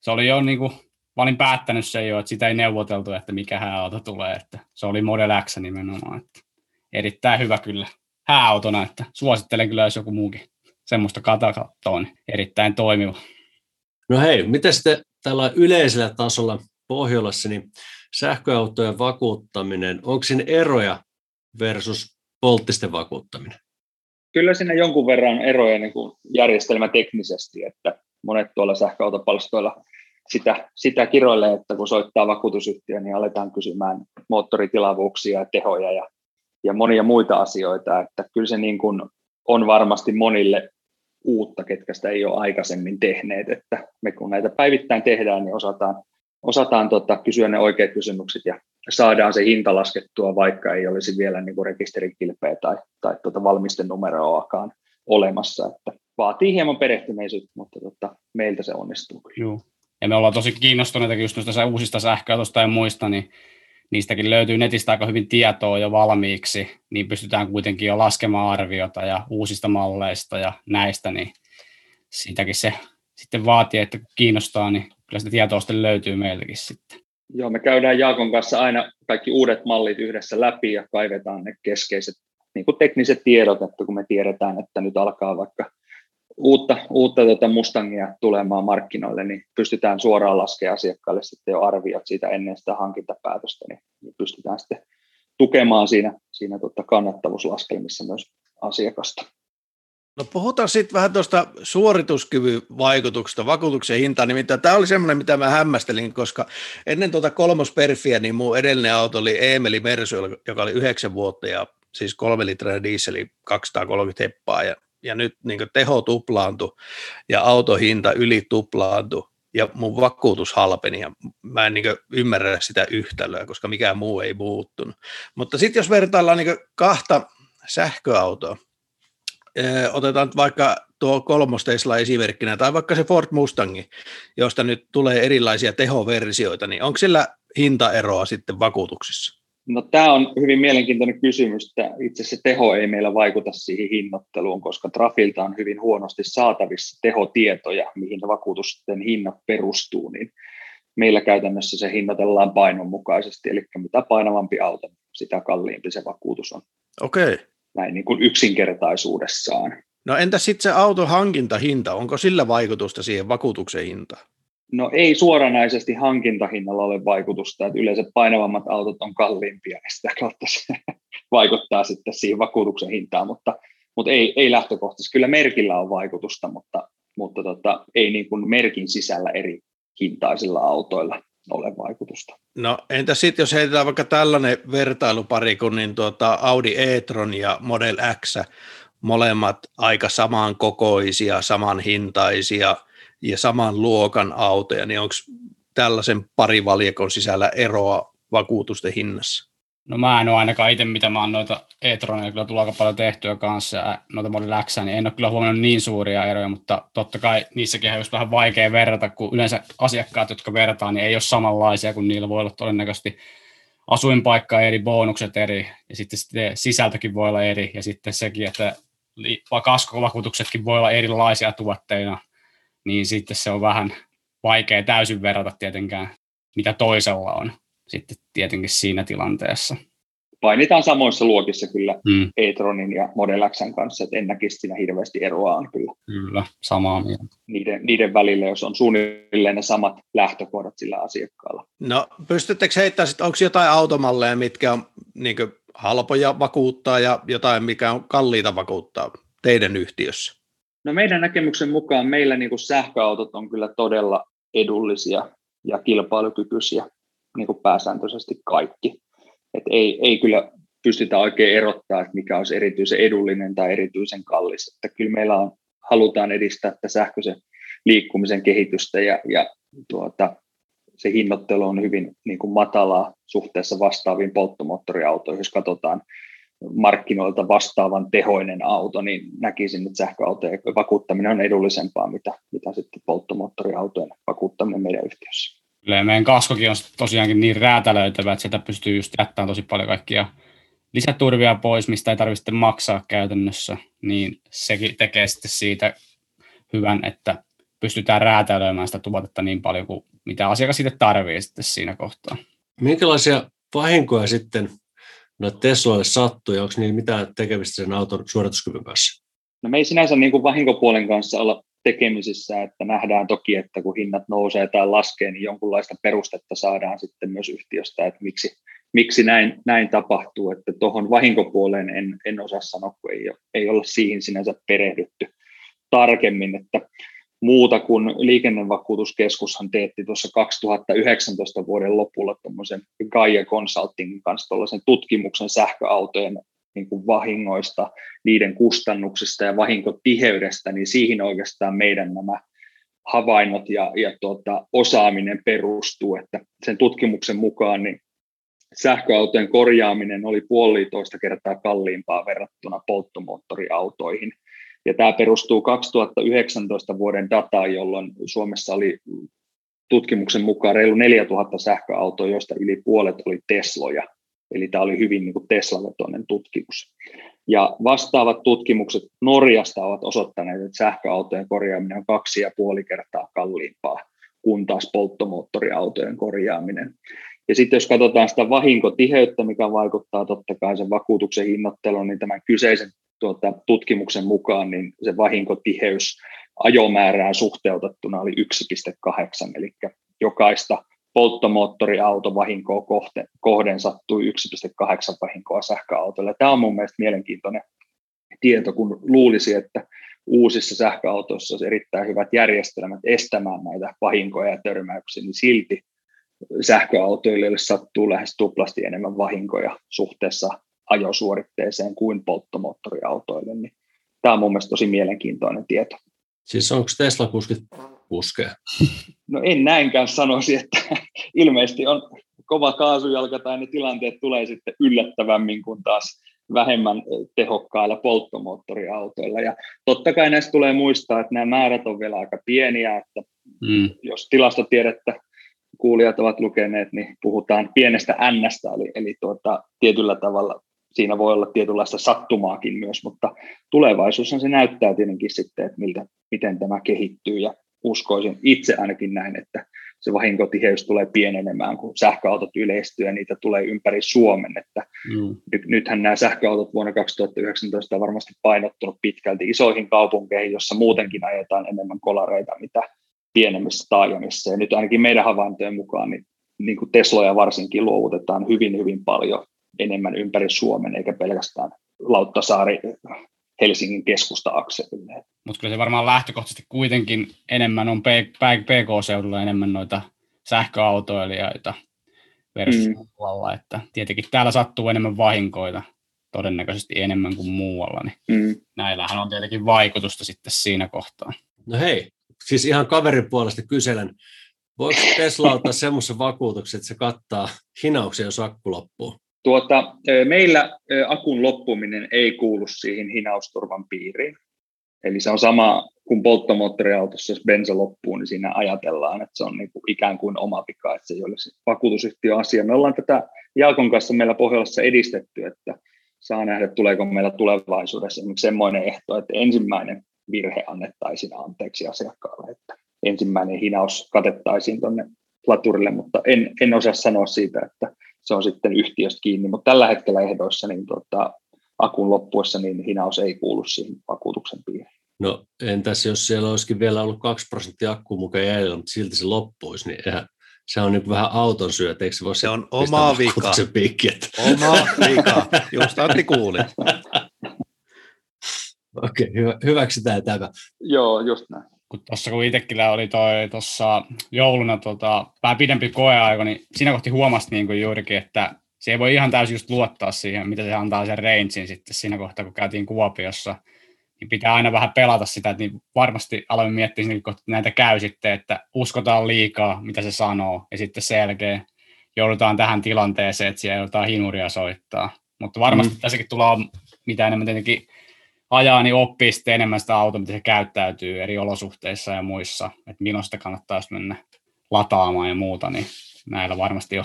se oli jo niin kuin, mä olin päättänyt sen jo, että sitä ei neuvoteltu, että mikä hääauto tulee. Että se oli Model X nimenomaan. Että erittäin hyvä kyllä hääautona, että suosittelen kyllä, jos joku muukin semmoista katakattoo, niin erittäin toimiva. No hei, miten sitten tällä yleisellä tasolla Pohjolassa, niin sähköautojen vakuuttaminen, onko siinä eroja versus polttisten vakuuttaminen? Kyllä siinä jonkun verran eroja niin kuin järjestelmäteknisesti, että monet tuolla sähköautopalstoilla sitä, sitä kiroilee, että kun soittaa vakuutusyhtiö, niin aletaan kysymään moottoritilavuuksia ja tehoja ja, ja monia muita asioita, että kyllä se niin kuin on varmasti monille uutta, ketkä sitä ei ole aikaisemmin tehneet, että me kun näitä päivittäin tehdään, niin osataan, osataan tota, kysyä ne oikeat kysymykset ja saadaan se hinta laskettua, vaikka ei olisi vielä niin rekisterikilpeä tai, tai tuota valmistenumeroakaan olemassa. Että vaatii hieman perehtyneisyyttä, mutta tota, meiltä se onnistuu. Joo. Ja me ollaan tosi kiinnostuneita just noista uusista sähköautoista ja muista, niin niistäkin löytyy netistä aika hyvin tietoa jo valmiiksi, niin pystytään kuitenkin jo laskemaan arviota ja uusista malleista ja näistä, niin siitäkin se sitten vaatii, että kiinnostaa, niin kyllä sitä tietoa sitten löytyy meiltäkin sitten. Joo, me käydään Jaakon kanssa aina kaikki uudet mallit yhdessä läpi ja kaivetaan ne keskeiset niin kuin tekniset tiedot, että kun me tiedetään, että nyt alkaa vaikka uutta, uutta tuota Mustangia tulemaan markkinoille, niin pystytään suoraan laskemaan asiakkaalle sitten jo arviot siitä ennen sitä hankintapäätöstä, niin, niin pystytään sitten tukemaan siinä, siinä tuota kannattavuuslaskelmissa myös asiakasta. No puhutaan sitten vähän tuosta suorituskyvyn vaikutuksesta, vakuutuksen hintaan. Nimittäin tämä oli semmoinen, mitä mä hämmästelin, koska ennen tuota kolmosperfiä, niin mun edellinen auto oli Eemeli Mersu, joka oli yhdeksän vuotta, ja siis kolme litraa dieseli 230 heppaa ja, ja nyt niin teho tuplaantui ja autohinta yli tuplaantui ja mun vakuutus halpeni ja mä en niin ymmärrä sitä yhtälöä, koska mikään muu ei muuttunut. Mutta sitten jos vertaillaan niin kahta sähköautoa, otetaan vaikka tuo kolmos Tesla esimerkkinä, tai vaikka se Ford Mustangi, josta nyt tulee erilaisia tehoversioita, niin onko sillä hintaeroa sitten vakuutuksissa? No tämä on hyvin mielenkiintoinen kysymys, että itse se teho ei meillä vaikuta siihen hinnoitteluun, koska Trafilta on hyvin huonosti saatavissa tehotietoja, mihin vakuutusten hinnat perustuu, niin meillä käytännössä se hinnoitellaan painon mukaisesti, eli mitä painavampi auto, sitä kalliimpi se vakuutus on. Okei. Okay. Näin niin kuin yksinkertaisuudessaan. No entä sitten se auton hankintahinta, onko sillä vaikutusta siihen vakuutuksen hintaan? No ei suoranaisesti hankintahinnalla ole vaikutusta, että yleensä painavammat autot on kalliimpia ja sitä kautta se vaikuttaa sitten siihen vakuutuksen hintaan, mutta, mutta ei, ei lähtökohtaisesti. Kyllä merkillä on vaikutusta, mutta, mutta tota, ei niin kuin merkin sisällä eri hintaisilla autoilla ole vaikutusta. No entä sitten, jos heitetään vaikka tällainen vertailupari kun niin tuota Audi e-tron ja Model X, molemmat aika samankokoisia, samanhintaisia ja saman luokan autoja, niin onko tällaisen parivaljakon sisällä eroa vakuutusten hinnassa? No mä en ole ainakaan itse, mitä mä oon noita e-troneja kyllä tullut aika paljon tehtyä kanssa ja noita Model X, niin en ole kyllä huomannut niin suuria eroja, mutta totta kai niissäkin on just vähän vaikea verrata, kun yleensä asiakkaat, jotka vertaa, niin ei ole samanlaisia, kun niillä voi olla todennäköisesti asuinpaikka eri, bonukset eri, ja sitten sisältökin voi olla eri, ja sitten sekin, että kaskovakuutuksetkin voi olla erilaisia tuotteina, niin sitten se on vähän vaikea täysin verrata tietenkään, mitä toisella on sitten tietenkin siinä tilanteessa. Painitaan samoissa luokissa kyllä mm. e-tronin ja Model Xn kanssa, että en näkisi siinä hirveästi eroa on kyllä. Kyllä, samaa mieltä. Niiden, niiden välillä, jos on suunnilleen ne samat lähtökohdat sillä asiakkaalla. No pystyttekö heittämään, onko jotain automalleja, mitkä on niin halpoja vakuuttaa ja jotain, mikä on kalliita vakuuttaa teidän yhtiössä? No meidän näkemyksen mukaan meillä niin kuin sähköautot on kyllä todella edullisia ja kilpailukykyisiä niin kuin pääsääntöisesti kaikki. Et ei, ei kyllä pystytä oikein erottaa, että mikä olisi erityisen edullinen tai erityisen kallis. Että kyllä meillä on, halutaan edistää tätä sähköisen liikkumisen kehitystä ja, ja tuota, se hinnoittelu on hyvin niin kuin matalaa suhteessa vastaaviin polttomoottoriautoihin. Jos katsotaan markkinoilta vastaavan tehoinen auto, niin näkisin, että sähköautojen vakuuttaminen on edullisempaa, mitä, mitä sitten polttomoottoriautojen vakuuttaminen meidän yhtiössä. Kyllä, meidän kaskokin on tosiaankin niin räätälöitävä, että sitä pystyy just jättämään tosi paljon kaikkia lisäturvia pois, mistä ei tarvitse maksaa käytännössä, niin sekin tekee sitten siitä hyvän, että pystytään räätälöimään sitä tuotetta niin paljon kuin mitä asiakas sitten tarvii sitten siinä kohtaa. Minkälaisia vahinkoja sitten no Teslalle sattuu ja onko niillä mitään tekemistä sen auton suorituskyvyn kanssa? No me ei sinänsä niin kuin vahinkopuolen kanssa olla tekemisissä, että nähdään toki, että kun hinnat nousee tai laskee, niin jonkunlaista perustetta saadaan sitten myös yhtiöstä, että miksi, miksi näin, näin tapahtuu, että tuohon vahinkopuoleen en, en osaa sanoa, kun ei, ei olla siihen sinänsä perehdytty tarkemmin, että muuta kuin liikennevakuutuskeskushan teetti tuossa 2019 vuoden lopulla tuommoisen Gaia Consultingin kanssa tutkimuksen sähköautojen niin kuin vahingoista, niiden kustannuksista ja vahinkotiheydestä, niin siihen oikeastaan meidän nämä havainnot ja, ja tuota, osaaminen perustuu, että sen tutkimuksen mukaan niin sähköautojen korjaaminen oli puolitoista kertaa kalliimpaa verrattuna polttomoottoriautoihin. Ja tämä perustuu 2019 vuoden dataan, jolloin Suomessa oli tutkimuksen mukaan reilu 4000 sähköautoa, joista yli puolet oli Tesloja. Eli tämä oli hyvin niin Tesla-vetoinen tutkimus. Ja vastaavat tutkimukset Norjasta ovat osoittaneet, että sähköautojen korjaaminen on kaksi ja puoli kertaa kalliimpaa kuin taas polttomoottoriautojen korjaaminen. Ja sitten jos katsotaan sitä vahinkotiheyttä, mikä vaikuttaa totta kai sen vakuutuksen hinnoitteluun, niin tämän kyseisen tuota, tutkimuksen mukaan niin se vahinkotiheys ajomäärään suhteutettuna oli 1,8, eli jokaista polttomoottoriautovahinkoa kohden, kohden sattui 1,8 vahinkoa sähköautoille. Tämä on mun mielestä mielenkiintoinen tieto, kun luulisi, että uusissa sähköautoissa olisi erittäin hyvät järjestelmät estämään näitä vahinkoja ja törmäyksiä, niin silti sähköautoille sattuu lähes tuplasti enemmän vahinkoja suhteessa ajosuoritteeseen kuin polttomoottoriautoille, niin tämä on mun mielestä tosi mielenkiintoinen tieto. Siis onko Tesla-kuskit kuskeja? No en näinkään sanoisi, että ilmeisesti on kova kaasujalka tai ne tilanteet tulee sitten yllättävämmin kuin taas vähemmän tehokkailla polttomoottoriautoilla. Ja totta kai näistä tulee muistaa, että nämä määrät on vielä aika pieniä, että mm. jos tilastotiedettä kuulijat ovat lukeneet, niin puhutaan pienestä nnstä, eli, eli tuota, tietyllä tavalla siinä voi olla tietynlaista sattumaakin myös, mutta tulevaisuushan se näyttää tietenkin sitten, että miltä, miten tämä kehittyy ja uskoisin itse ainakin näin, että se vahinkotiheys tulee pienenemään, kun sähköautot yleistyy ja niitä tulee ympäri Suomen. Että mm. nyt, nythän nämä sähköautot vuonna 2019 on varmasti painottunut pitkälti isoihin kaupunkeihin, jossa muutenkin ajetaan enemmän kolareita mitä pienemmissä taajamissa. Ja nyt ainakin meidän havaintojen mukaan niin, niin kuin Tesloja varsinkin luovutetaan hyvin, hyvin paljon enemmän ympäri Suomen, eikä pelkästään Lauttasaari Helsingin keskusta-akselille. Mutta kyllä se varmaan lähtökohtaisesti kuitenkin enemmän on PK-seudulla enemmän noita sähköautoilijoita versus mm. muualla, että tietenkin täällä sattuu enemmän vahinkoita todennäköisesti enemmän kuin muualla, niin mm. näillähän on tietenkin vaikutusta sitten siinä kohtaa. No hei, siis ihan kaverin puolesta kyselen, voiko Tesla ottaa semmoisen vakuutuksen, että se kattaa hinauksia, jos akku loppuu? Tuota, meillä akun loppuminen ei kuulu siihen hinausturvan piiriin. Eli se on sama kuin polttomoottoriautossa, jos bensa loppuu, niin siinä ajatellaan, että se on niin kuin ikään kuin oma vika, että se ei ole se vakuutusyhtiöasia. Me ollaan tätä Jalkon kanssa meillä Pohjolassa edistetty, että saa nähdä, tuleeko meillä tulevaisuudessa esimerkiksi semmoinen ehto, että ensimmäinen virhe annettaisiin anteeksi asiakkaalle, että ensimmäinen hinaus katettaisiin tuonne laturille, mutta en, en osaa sanoa siitä, että se on sitten yhtiöstä kiinni, mutta tällä hetkellä ehdoissa niin tuota, akun loppuessa niin hinaus ei kuulu siihen vakuutuksen piiriin. No entäs jos siellä olisikin vielä ollut 2 prosenttia akku mukaan jäljellä, mutta silti se loppuisi, niin eihän, se on niin vähän auton syö, eikö se voi Se on oma vika. Piikki, että... Oma vika, just Antti kuulit. Okei, okay, hyvä, hyväksytään tämä. Joo, just näin kun tuossa kun itsekin oli toi tuossa jouluna tota, vähän pidempi koeaika, niin siinä kohti huomasi niin kuin juurikin, että se ei voi ihan täysin just luottaa siihen, mitä se antaa sen rangein sitten siinä kohtaa, kun käytiin Kuopiossa, niin pitää aina vähän pelata sitä, että niin varmasti aloin miettiä niin kun näitä käy sitten, että uskotaan liikaa, mitä se sanoo, ja sitten sen jälkeen joudutaan tähän tilanteeseen, että siellä joudutaan hinuria soittaa. Mutta varmasti mm. tässäkin tulee mitä enemmän tietenkin ajaa, niin oppii sitten enemmän sitä autoa, miten se käyttäytyy eri olosuhteissa ja muissa, että minusta kannattaa mennä lataamaan ja muuta, niin näillä varmasti on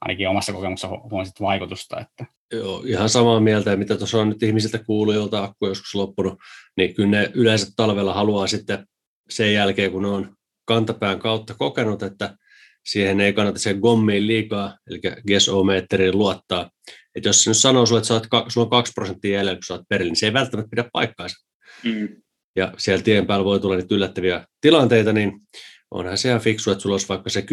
ainakin omassa kokemuksessa huomioon vaikutusta. Että. Joo, ihan samaa mieltä, mitä tuossa on nyt ihmisiltä kuullut, jolta akku joskus loppunut, niin kyllä ne yleensä talvella haluaa sitten sen jälkeen, kun ne on kantapään kautta kokenut, että siihen ei kannata sen gommiin liikaa, eli GSO-meetteriin luottaa. Että jos se nyt sanoo sulle, että saat, sulla on 2 prosenttia jäljellä, kun saat perille, niin se ei välttämättä pidä paikkaansa. Mm. Ja siellä tien päällä voi tulla niitä yllättäviä tilanteita, niin onhan se ihan fiksu, että sulla olisi vaikka se 10-20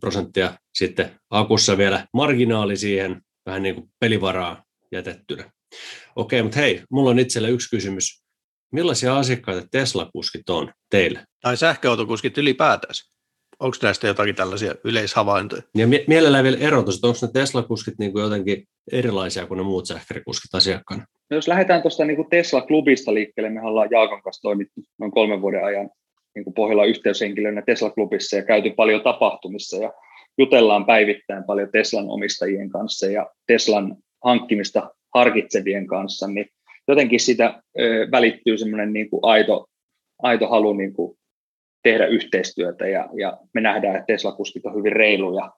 prosenttia sitten akussa vielä marginaali siihen, vähän niin kuin pelivaraa jätettynä. Okei, mutta hei, mulla on itsellä yksi kysymys. Millaisia asiakkaita Tesla-kuskit on teille? Tai sähköautokuskit ylipäätään? Onko näistä jotakin tällaisia yleishavaintoja? Ja mie- mielellään vielä erotus, että onko ne Tesla-kuskit niin kuin jotenkin erilaisia kuin ne muut sähkärikuskit asiakkaana? No jos lähdetään tuosta niin Tesla-klubista liikkeelle, me ollaan Jaakon kanssa toimittu noin kolmen vuoden ajan niin kuin pohjalla yhteyshenkilönä Tesla-klubissa ja käyty paljon tapahtumissa ja jutellaan päivittäin paljon Teslan omistajien kanssa ja Teslan hankkimista harkitsevien kanssa, niin jotenkin sitä ö, välittyy semmoinen niin kuin aito, aito halu niin kuin tehdä yhteistyötä ja, ja me nähdään, että Tesla-kuskit on hyvin reiluja,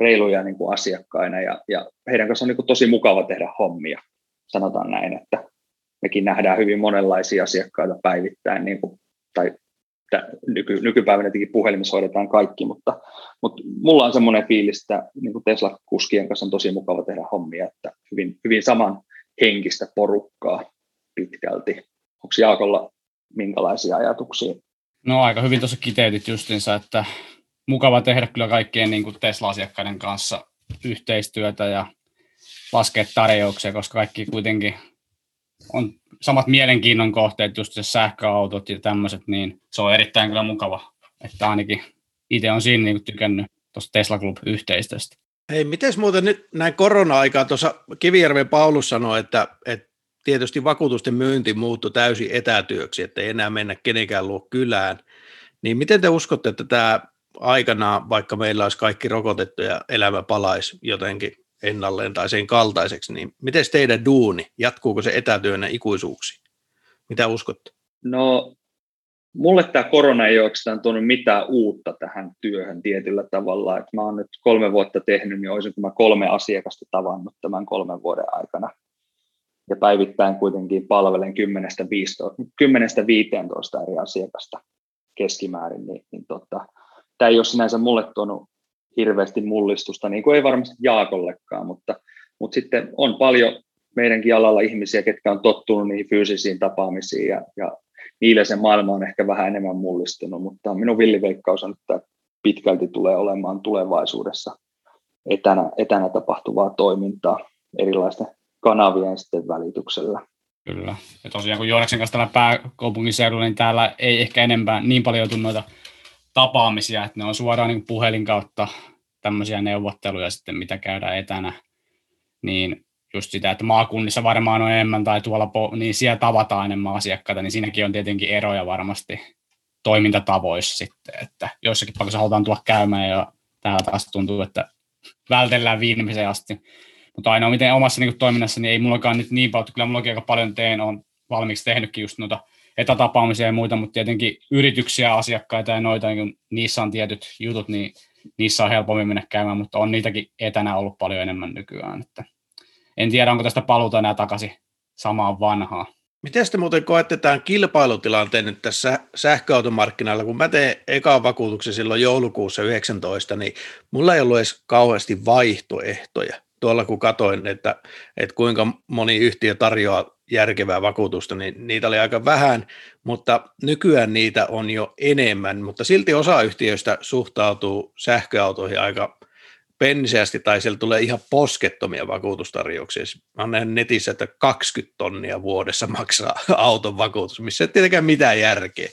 reiluja niin kuin asiakkaina ja, ja heidän kanssaan on niin kuin tosi mukava tehdä hommia, sanotaan näin, että mekin nähdään hyvin monenlaisia asiakkaita päivittäin, niin kuin, tai nyky, nykypäivänä tietenkin puhelimessa hoidetaan kaikki, mutta, mutta mulla on semmoinen fiilis, että niin kuin Tesla-kuskien kanssa on tosi mukava tehdä hommia, että hyvin, hyvin saman henkistä porukkaa pitkälti. Onko Jaakolla minkälaisia ajatuksia No aika hyvin tuossa kiteytit justiinsa, että mukava tehdä kyllä kaikkien niin kuin Tesla-asiakkaiden kanssa yhteistyötä ja laskea tarjouksia, koska kaikki kuitenkin on samat mielenkiinnon kohteet, just se sähköautot ja tämmöiset, niin se on erittäin kyllä mukava, että ainakin itse on siinä niin tykännyt tuosta Tesla Club-yhteistyöstä. Hei, miten muuten nyt näin korona-aikaa, tuossa Kivijärven Paulus sanoi, että, että tietysti vakuutusten myynti muuttui täysin etätyöksi, että ei enää mennä kenenkään luo kylään, niin miten te uskotte, että tämä aikana, vaikka meillä olisi kaikki rokotettu ja elämä palaisi jotenkin ennalleen tai sen kaltaiseksi, niin miten teidän duuni, jatkuuko se etätyönä ikuisuuksi? Mitä uskotte? No, mulle tämä korona ei oikeastaan tuonut mitään uutta tähän työhön tietyllä tavalla. että mä oon nyt kolme vuotta tehnyt, niin olisinko mä kolme asiakasta tavannut tämän kolmen vuoden aikana. Ja päivittäin kuitenkin palvelen 10-15 eri asiakasta keskimäärin, niin, niin tota, tämä ei ole sinänsä mulle tuonut hirveästi mullistusta, niin kuin ei varmasti Jaakollekaan, mutta, mutta sitten on paljon meidänkin alalla ihmisiä, ketkä on tottunut niihin fyysisiin tapaamisiin ja, ja niille se maailma on ehkä vähän enemmän mullistunut, mutta minun villiveikkaus on, että pitkälti tulee olemaan tulevaisuudessa etänä, etänä tapahtuvaa toimintaa erilaisten kanavien sitten välityksellä. Kyllä. Ja tosiaan kun Joonaksen kanssa täällä pääkaupunkiseudulla, niin täällä ei ehkä enempää niin paljon tule noita tapaamisia, että ne on suoraan niin puhelin kautta tämmöisiä neuvotteluja sitten, mitä käydään etänä, niin just sitä, että maakunnissa varmaan on enemmän tai tuolla, niin siellä tavataan enemmän asiakkaita, niin siinäkin on tietenkin eroja varmasti toimintatavoissa sitten, että joissakin paikoissa halutaan tulla käymään ja täällä taas tuntuu, että vältellään viimeiseen asti. Mutta ainoa miten omassa niin toiminnassa, niin ei mullakaan nyt niin paljon, kyllä mullakin aika paljon teen, on valmiiksi tehnytkin just noita etätapaamisia ja muita, mutta tietenkin yrityksiä, asiakkaita ja noita, niin niissä on tietyt jutut, niin niissä on helpommin mennä käymään, mutta on niitäkin etänä ollut paljon enemmän nykyään. Että en tiedä, onko tästä paluuta enää takaisin samaan vanhaan. Miten te muuten koette tämän kilpailutilanteen nyt tässä sähköautomarkkinoilla? Kun mä tein ekan vakuutuksen silloin joulukuussa 19, niin mulla ei ollut edes kauheasti vaihtoehtoja. Tuolla kun katoin, että, että kuinka moni yhtiö tarjoaa järkevää vakuutusta, niin niitä oli aika vähän, mutta nykyään niitä on jo enemmän, mutta silti osa yhtiöistä suhtautuu sähköautoihin aika penseästi tai siellä tulee ihan poskettomia vakuutustarjouksia. Mä näen netissä, että 20 tonnia vuodessa maksaa auton vakuutus, missä ei tietenkään mitään järkeä.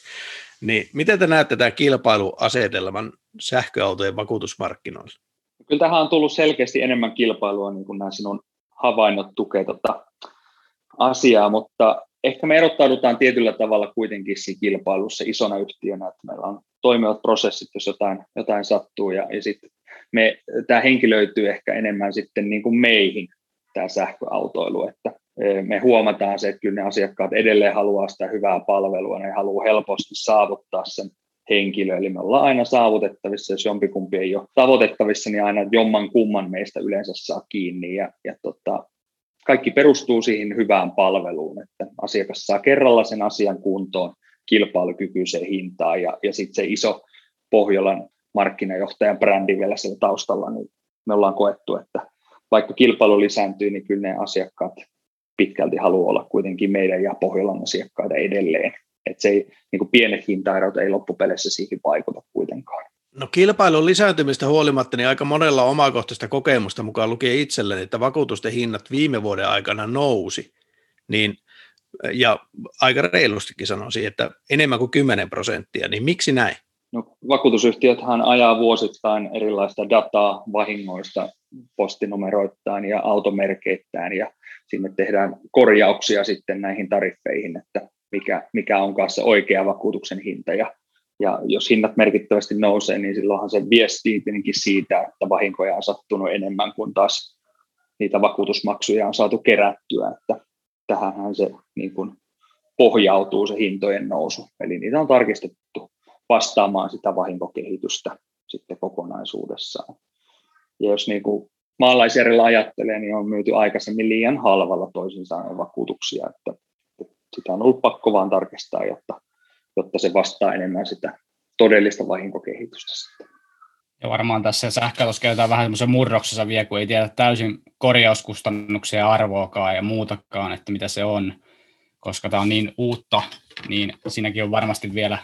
Niin miten te näette tämän kilpailuasetelman sähköautojen vakuutusmarkkinoilla? Kyllä tähän on tullut selkeästi enemmän kilpailua, niin kuin nämä sinun havainnot tukee tota asiaa, mutta ehkä me erottaudutaan tietyllä tavalla kuitenkin siinä kilpailussa isona yhtiönä, että meillä on toimivat prosessit, jos jotain, jotain sattuu, ja, ja sitten me, tämä henkilöityy ehkä enemmän sitten niin kuin meihin, tämä sähköautoilu, että e, me huomataan se, että kyllä ne asiakkaat edelleen haluaa sitä hyvää palvelua, ne haluaa helposti saavuttaa sen henkilö, eli me ollaan aina saavutettavissa, jos jompikumpi ei ole tavoitettavissa, niin aina jomman kumman meistä yleensä saa kiinni, ja, ja tota, kaikki perustuu siihen hyvään palveluun, että asiakas saa kerralla sen asian kuntoon kilpailukykyiseen hintaan, ja, ja sitten se iso Pohjolan markkinajohtajan brändi vielä siellä taustalla, niin me ollaan koettu, että vaikka kilpailu lisääntyy, niin kyllä ne asiakkaat pitkälti haluaa olla kuitenkin meidän ja Pohjolan asiakkaita edelleen. Että se ei, niin kuin pienet hintaerot ei loppupeleissä siihen vaikuta kuitenkaan. No kilpailun lisääntymistä huolimatta, niin aika monella omakohtaista kokemusta mukaan lukee itselleni, että vakuutusten hinnat viime vuoden aikana nousi, niin, ja aika reilustikin sanoisin, että enemmän kuin 10 prosenttia, niin miksi näin? No, vakuutusyhtiöthän ajaa vuosittain erilaista dataa vahingoista postinumeroittain ja automerkeittäin ja sinne tehdään korjauksia sitten näihin tariffeihin, että mikä, mikä on kanssa oikea vakuutuksen hinta ja, ja jos hinnat merkittävästi nousee, niin silloinhan se viestii tietenkin siitä, että vahinkoja on sattunut enemmän kuin taas niitä vakuutusmaksuja on saatu kerättyä, että tähänhän se niin kuin pohjautuu se hintojen nousu. Eli niitä on tarkistettu vastaamaan sitä vahinkokehitystä sitten kokonaisuudessaan. Ja jos niin kuin maalaisjärjellä ajattelee, niin on myyty aikaisemmin liian halvalla toisin sanoen vakuutuksia, että sitä on ollut pakko vaan tarkistaa, jotta, jotta se vastaa enemmän sitä todellista vahinkokehitystä sitten. Ja varmaan tässä sähköautossa käytetään vähän semmoisen murroksessa vielä, kun ei tiedä täysin korjauskustannuksia arvoakaan ja muutakaan, että mitä se on, koska tämä on niin uutta, niin siinäkin on varmasti vielä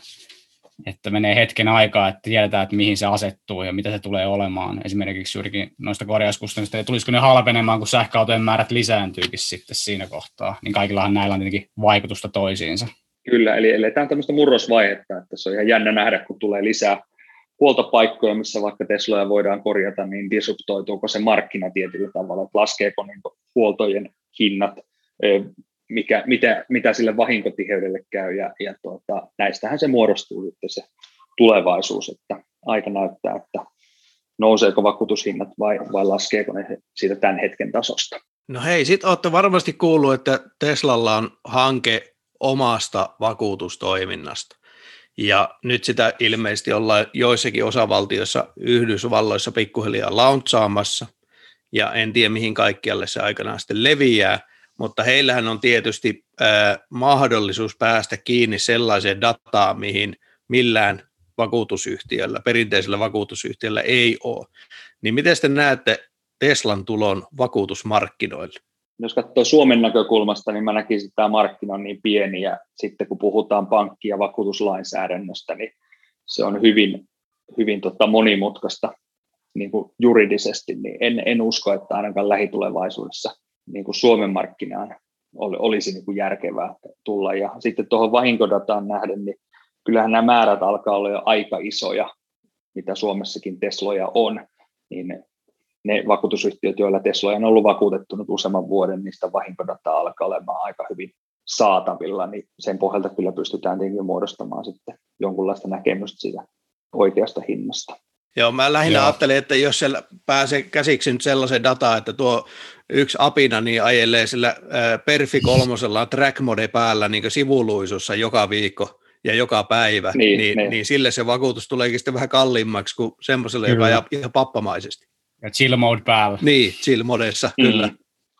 että menee hetken aikaa, että tiedetään, että mihin se asettuu ja mitä se tulee olemaan. Esimerkiksi juurikin noista korjauskustannusta, ja tulisiko ne halpenemaan, kun sähköautojen määrät lisääntyykin sitten siinä kohtaa, niin kaikillahan näillä on tietenkin vaikutusta toisiinsa. Kyllä, eli eletään tämmöistä murrosvaihetta, että se on ihan jännä nähdä, kun tulee lisää huoltopaikkoja, missä vaikka Tesloja voidaan korjata, niin disruptoituuko se markkina tietyllä tavalla, että laskeeko niin huoltojen hinnat, mikä, mitä, mitä sille vahinkotiheydelle käy, ja, ja tuota, näistähän se muodostuu sitten se tulevaisuus, että aika näyttää, että nouseeko vakuutushinnat vai, vai laskeeko ne siitä tämän hetken tasosta. No hei, sitten olette varmasti kuullut, että Teslalla on hanke omasta vakuutustoiminnasta. Ja nyt sitä ilmeisesti ollaan joissakin osavaltioissa Yhdysvalloissa pikkuhiljaa launchaamassa, ja en tiedä mihin kaikkialle se aikanaan sitten leviää, mutta heillähän on tietysti äh, mahdollisuus päästä kiinni sellaiseen dataan, mihin millään vakuutusyhtiöllä, perinteisellä vakuutusyhtiöllä ei ole. Niin miten te näette Teslan tulon vakuutusmarkkinoille? Jos katsoo Suomen näkökulmasta, niin mä näkisin, että tämä markkina on niin pieni, ja sitten kun puhutaan pankki- ja vakuutuslainsäädännöstä, niin se on hyvin, hyvin tota monimutkaista niin kuin juridisesti, niin en, en usko, että ainakaan lähitulevaisuudessa niin kuin Suomen markkinaan olisi niin kuin järkevää tulla. Ja sitten tuohon vahinkodataan nähden, niin kyllähän nämä määrät alkaa olla jo aika isoja, mitä Suomessakin Tesloja on, niin ne vakuutusyhtiöt, joilla Tesloja on ollut vakuutettu nyt useamman vuoden, niistä vahinkodataa alkaa olemaan aika hyvin saatavilla, niin sen pohjalta kyllä pystytään tietenkin muodostamaan sitten jonkunlaista näkemystä siitä oikeasta hinnasta. Joo, mä lähinnä Joo. ajattelin, että jos siellä pääsee käsiksi nyt sellaisen dataa, että tuo yksi apina niin ajelee sillä Perfi kolmosella track mode päällä niin sivuluisussa joka viikko ja joka päivä, niin, niin, niin. niin sille se vakuutus tuleekin sitten vähän kalliimmaksi kuin semmoiselle, joka ajaa ihan pappamaisesti. Ja chill mode päällä. Niin, chill modessa, mm, kyllä.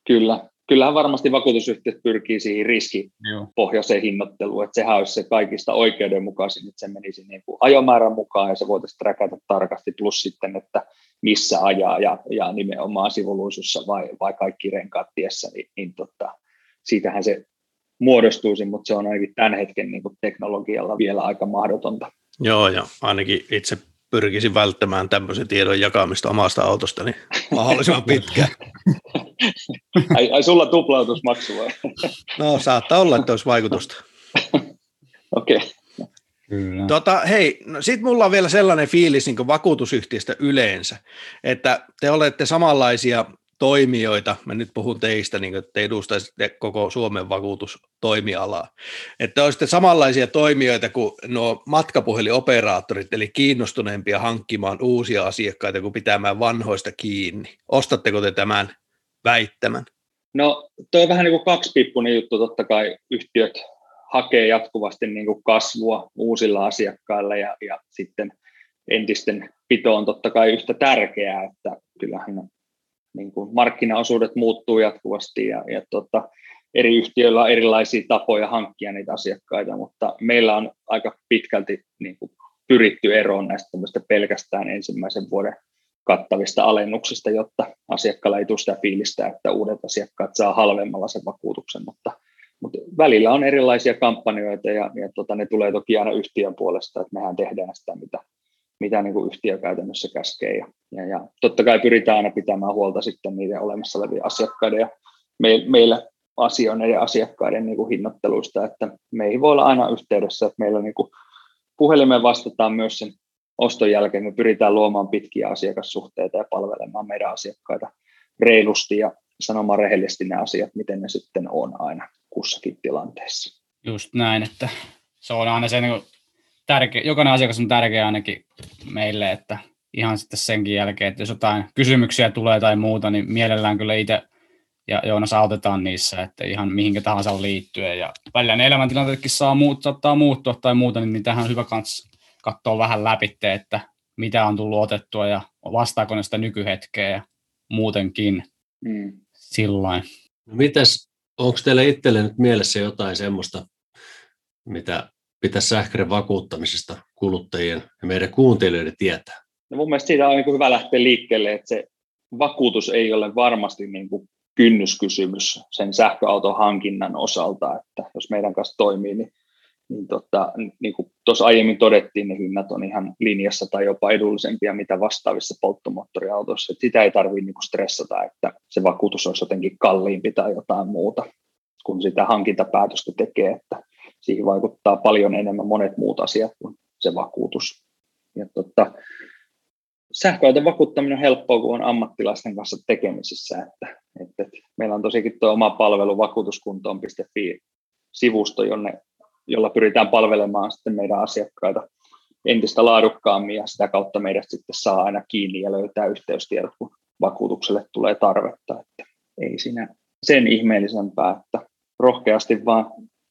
Kyllä. Kyllähän varmasti vakuutusyhtiöt pyrkii siihen riskipohjaiseen hinnoitteluun, että sehän olisi se kaikista oikeudenmukaisin, että se menisi niin kuin ajomäärän mukaan ja se voitaisiin träkätä tarkasti, plus sitten, että missä ajaa ja, ja nimenomaan sivuluisussa vai, vai kaikki renkaat tiessä, niin, niin tota, siitähän se muodostuisi, mutta se on ainakin tämän hetken niin kuin teknologialla vielä aika mahdotonta. Joo, ja ainakin itse pyrkisin välttämään tämmöisen tiedon jakamista omasta autosta niin mahdollisimman pitkään. ai, ai sulla tuplautusmaksu vai? no saattaa olla, että olisi vaikutusta. Okei. Okay. Tota, hei, no sit mulla on vielä sellainen fiilis niin vakuutusyhtiöstä yleensä, että te olette samanlaisia toimijoita, mä nyt puhun teistä, niin että te edustaisitte koko Suomen vakuutustoimialaa, että olisitte samanlaisia toimijoita kuin nuo matkapuhelinoperaattorit, eli kiinnostuneempia hankkimaan uusia asiakkaita kuin pitämään vanhoista kiinni. Ostatteko te tämän väittämän? No, tuo on vähän niin kuin kaksipippunen juttu, totta kai yhtiöt hakee jatkuvasti niin kuin kasvua uusilla asiakkailla ja, ja sitten entisten pito on totta kai yhtä tärkeää, että kyllähän niin kuin markkinaosuudet muuttuu jatkuvasti ja, ja tota, eri yhtiöillä on erilaisia tapoja hankkia niitä asiakkaita, mutta meillä on aika pitkälti niin kuin pyritty eroon näistä pelkästään ensimmäisen vuoden kattavista alennuksista, jotta asiakkaalla ei tule sitä fiilistä, että uudet asiakkaat saa halvemmalla sen vakuutuksen, mutta, mutta välillä on erilaisia kampanjoita ja, ja tota, ne tulee toki aina yhtiön puolesta, että mehän tehdään sitä, mitä mitä niin kuin yhtiö käytännössä käskee. Ja, ja, ja totta kai pyritään aina pitämään huolta sitten niiden olemassa olevien asiakkaiden ja me, meillä asioiden asiakkaiden niin kuin hinnoitteluista, että meihin voi olla aina yhteydessä, että meillä niin kuin puhelimeen vastataan myös sen oston jälkeen, me pyritään luomaan pitkiä asiakassuhteita ja palvelemaan meidän asiakkaita reilusti ja sanomaan rehellisesti ne asiat, miten ne sitten on aina kussakin tilanteessa. Just näin, että se on aina se niin tärkeä, jokainen asiakas on tärkeä ainakin meille, että ihan sitten senkin jälkeen, että jos jotain kysymyksiä tulee tai muuta, niin mielellään kyllä itse ja Joonas autetaan niissä, että ihan mihinkä tahansa liittyen. Ja välillä ne elämäntilanteetkin saa muut, saattaa muuttua tai muuta, niin tähän on hyvä kans katsoa vähän läpi, että mitä on tullut otettua ja vastaako ne sitä nykyhetkeä ja muutenkin mm. silloin. No mites, onko teillä itselle nyt mielessä jotain semmoista, mitä pitäisi sähköiden vakuuttamisesta kuluttajien ja meidän kuuntelijoiden tietää? No mun mielestä siitä on niin hyvä lähteä liikkeelle, että se vakuutus ei ole varmasti niin kuin kynnyskysymys sen sähköauton hankinnan osalta, että jos meidän kanssa toimii, niin, niin, tota, niin kuin tuossa aiemmin todettiin, niin hinnat on ihan linjassa tai jopa edullisempia mitä vastaavissa polttomoottoriautoissa. Että sitä ei tarvitse niin stressata, että se vakuutus olisi jotenkin kalliimpi tai jotain muuta, kun sitä hankintapäätöstä tekee, että siihen vaikuttaa paljon enemmän monet muut asiat kuin se vakuutus. ja tota, sähköauton vakuuttaminen on helppoa, kun on ammattilaisten kanssa tekemisissä. Että, että, että meillä on tosikin tuo oma palvelu vakuutuskuntoon.fi sivusto, jonne, jolla pyritään palvelemaan sitten meidän asiakkaita entistä laadukkaammin ja sitä kautta meidät sitten saa aina kiinni ja löytää yhteystiedot, kun vakuutukselle tulee tarvetta. Että ei siinä sen ihmeellisempää, että rohkeasti vaan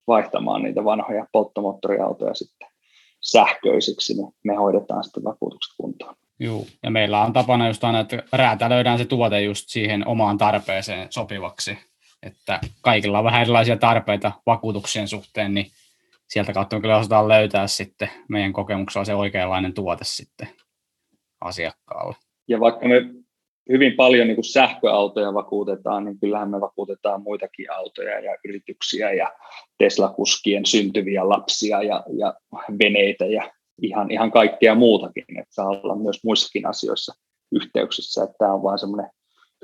vaihtamaan niitä vanhoja polttomoottoriautoja sitten sähköisiksi, niin me hoidetaan sitten vakuutukset kuntoon. Joo, ja meillä on tapana just aina, että räätälöidään se tuote just siihen omaan tarpeeseen sopivaksi, että kaikilla on vähän erilaisia tarpeita vakuutuksien suhteen, niin sieltä kautta me kyllä osataan löytää sitten meidän kokemuksella se oikeanlainen tuote sitten asiakkaalle. Ja vaikka me hyvin paljon niin kuin sähköautoja vakuutetaan, niin kyllähän me vakuutetaan muitakin autoja ja yrityksiä ja Tesla-kuskien syntyviä lapsia ja, ja veneitä ja ihan, ihan kaikkea muutakin, että saa olla myös muissakin asioissa yhteyksissä, että tämä on vain semmoinen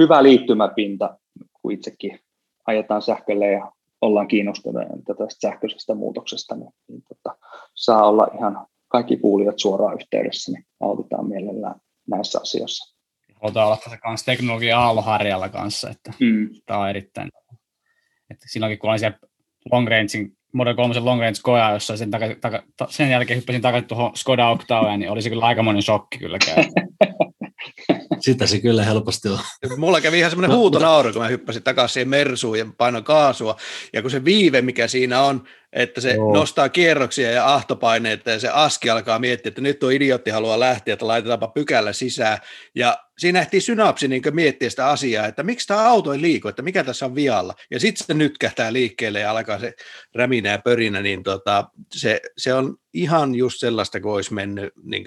hyvä liittymäpinta, kun itsekin ajetaan sähkölle ja ollaan kiinnostuneita tästä sähköisestä muutoksesta, niin, niin tota, saa olla ihan kaikki kuulijat suoraan yhteydessä, niin autetaan mielellään näissä asioissa. Halutaan olla tässä kanssa teknologia aalloharjalla kanssa, että mm. tämä on erittäin, että silloinkin kun olin siellä long rangein Model 3 long range koja, jossa sen, taka, taka, sen jälkeen hyppäsin takaisin tuohon Skoda Octaveen, niin olisi kyllä aikamoinen shokki kyllä käy. Sitä se kyllä helposti on. Mulla kävi ihan semmoinen no, huutonauru, kun mä hyppäsin takaisin siihen Mersuun ja painoin kaasua. Ja kun se viive, mikä siinä on, että se Joo. nostaa kierroksia ja ahtopaineita ja se aski alkaa miettiä, että nyt tuo idiootti haluaa lähteä, että laitetaanpa pykällä sisään. Ja siinä ehtii synapsi niin miettiä sitä asiaa, että miksi tämä auto ei liiku, että mikä tässä on vialla. Ja sitten se nytkähtää liikkeelle ja alkaa se räminä ja pörinä, niin tota, se, se on ihan just sellaista, kun olisi mennyt niin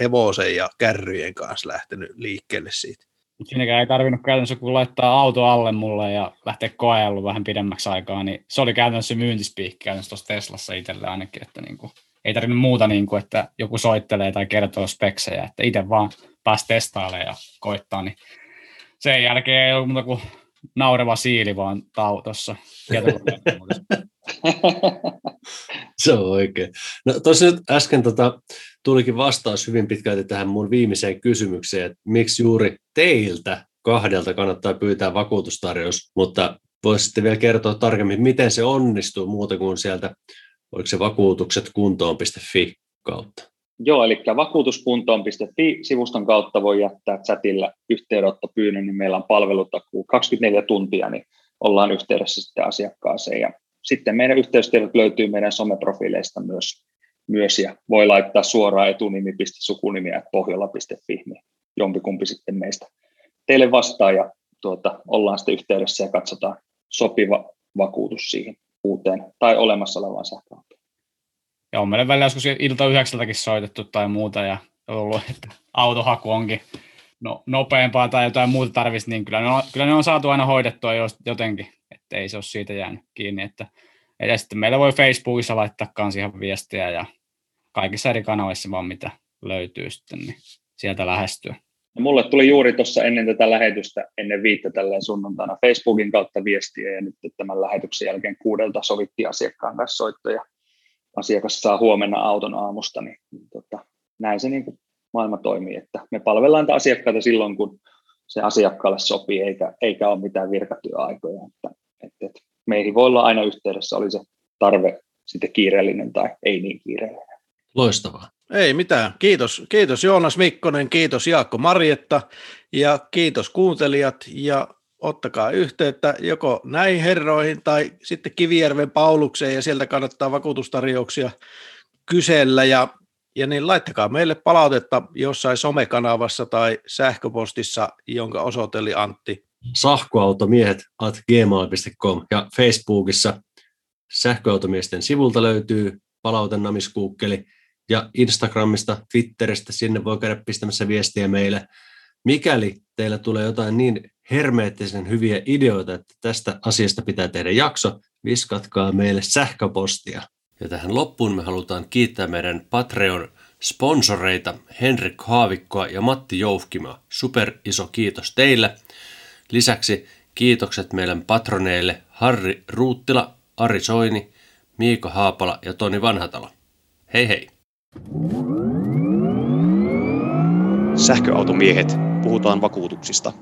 hevosen ja kärryjen kanssa lähtenyt liikkeelle siitä. Siinäkään ei tarvinnut käytännössä, kun laittaa auto alle mulle ja lähteä koeillut vähän pidemmäksi aikaa, niin se oli käytännössä myyntispiikki käytännössä tuossa Teslassa itselle ainakin, että niin kuin, ei tarvinnut muuta, niin kuin, että joku soittelee tai kertoo speksejä, että itse vaan pääsi testailemaan ja koittaa, niin sen jälkeen ei ollut muuta kuin naureva siili vaan tuossa Se on oikein. No tuossa nyt äsken tota, tulikin vastaus hyvin pitkälti tähän mun viimeiseen kysymykseen, että miksi juuri teiltä kahdelta kannattaa pyytää vakuutustarjous, mutta voisitte vielä kertoa tarkemmin, miten se onnistuu muuta kuin sieltä, oliko se vakuutukset kuntoon.fi kautta? Joo, eli vakuutuskuntoon.fi-sivuston kautta voi jättää chatilla yhteydenottopyynnön, niin meillä on palvelutakuu 24 tuntia, niin ollaan yhteydessä sitten asiakkaaseen. Ja sitten meidän yhteystiedot löytyy meidän someprofiileista myös, myös ja voi laittaa suoraan etunimi.sukunimi.pohjola.fi, niin jompikumpi sitten meistä teille vastaa ja tuota, ollaan sitten yhteydessä ja katsotaan sopiva vakuutus siihen uuteen tai olemassa olevaan sähköautoon. Ja on meille välillä joskus ilta yhdeksältäkin soitettu tai muuta ja ollut, että autohaku onkin no, nopeampaa tai jotain muuta tarvitsisi, niin kyllä ne, on, kyllä ne on saatu aina hoidettua jotenkin, että ei se ole siitä jäänyt kiinni. Että, ja sitten meillä voi Facebookissa laittaa kanssa ihan viestiä ja kaikissa eri kanavissa vaan mitä löytyy sitten, niin sieltä lähestyä. No, mulle tuli juuri tuossa ennen tätä lähetystä, ennen viittä tälleen sunnuntaina Facebookin kautta viestiä ja nyt tämän lähetyksen jälkeen kuudelta sovittiin asiakkaan kanssa soittoja. Asiakas saa huomenna auton aamusta, niin, niin tota, näin se niin kuin maailma toimii, että me palvellaan niitä asiakkaita silloin, kun se asiakkaalle sopii, eikä, eikä ole mitään virkatyöaikoja. Että, että, että meihin voi olla aina yhteydessä, oli se tarve sitten kiireellinen tai ei niin kiireellinen. Loistavaa. Ei mitään. Kiitos, kiitos Joonas Mikkonen, kiitos Jaakko Marjetta ja kiitos kuuntelijat ja ottakaa yhteyttä joko näihin herroihin tai sitten Kivijärven Paulukseen ja sieltä kannattaa vakuutustarjouksia kysellä ja ja niin laittakaa meille palautetta jossain somekanavassa tai sähköpostissa, jonka osoite oli Antti. Sähköautomiehet at gmail.com ja Facebookissa sähköautomiesten sivulta löytyy palautenamiskuukkeli ja Instagramista, Twitteristä, sinne voi käydä pistämässä viestiä meille. Mikäli teillä tulee jotain niin hermeettisen hyviä ideoita, että tästä asiasta pitää tehdä jakso, viskatkaa meille sähköpostia. Ja tähän loppuun me halutaan kiittää meidän Patreon-sponsoreita Henrik Haavikkoa ja Matti Joufkima. Super iso kiitos teille. Lisäksi kiitokset meidän patroneille Harri Ruuttila, Ari Soini, Miika Haapala ja Toni Vanhatalo. Hei hei! Sähköautomiehet, puhutaan vakuutuksista.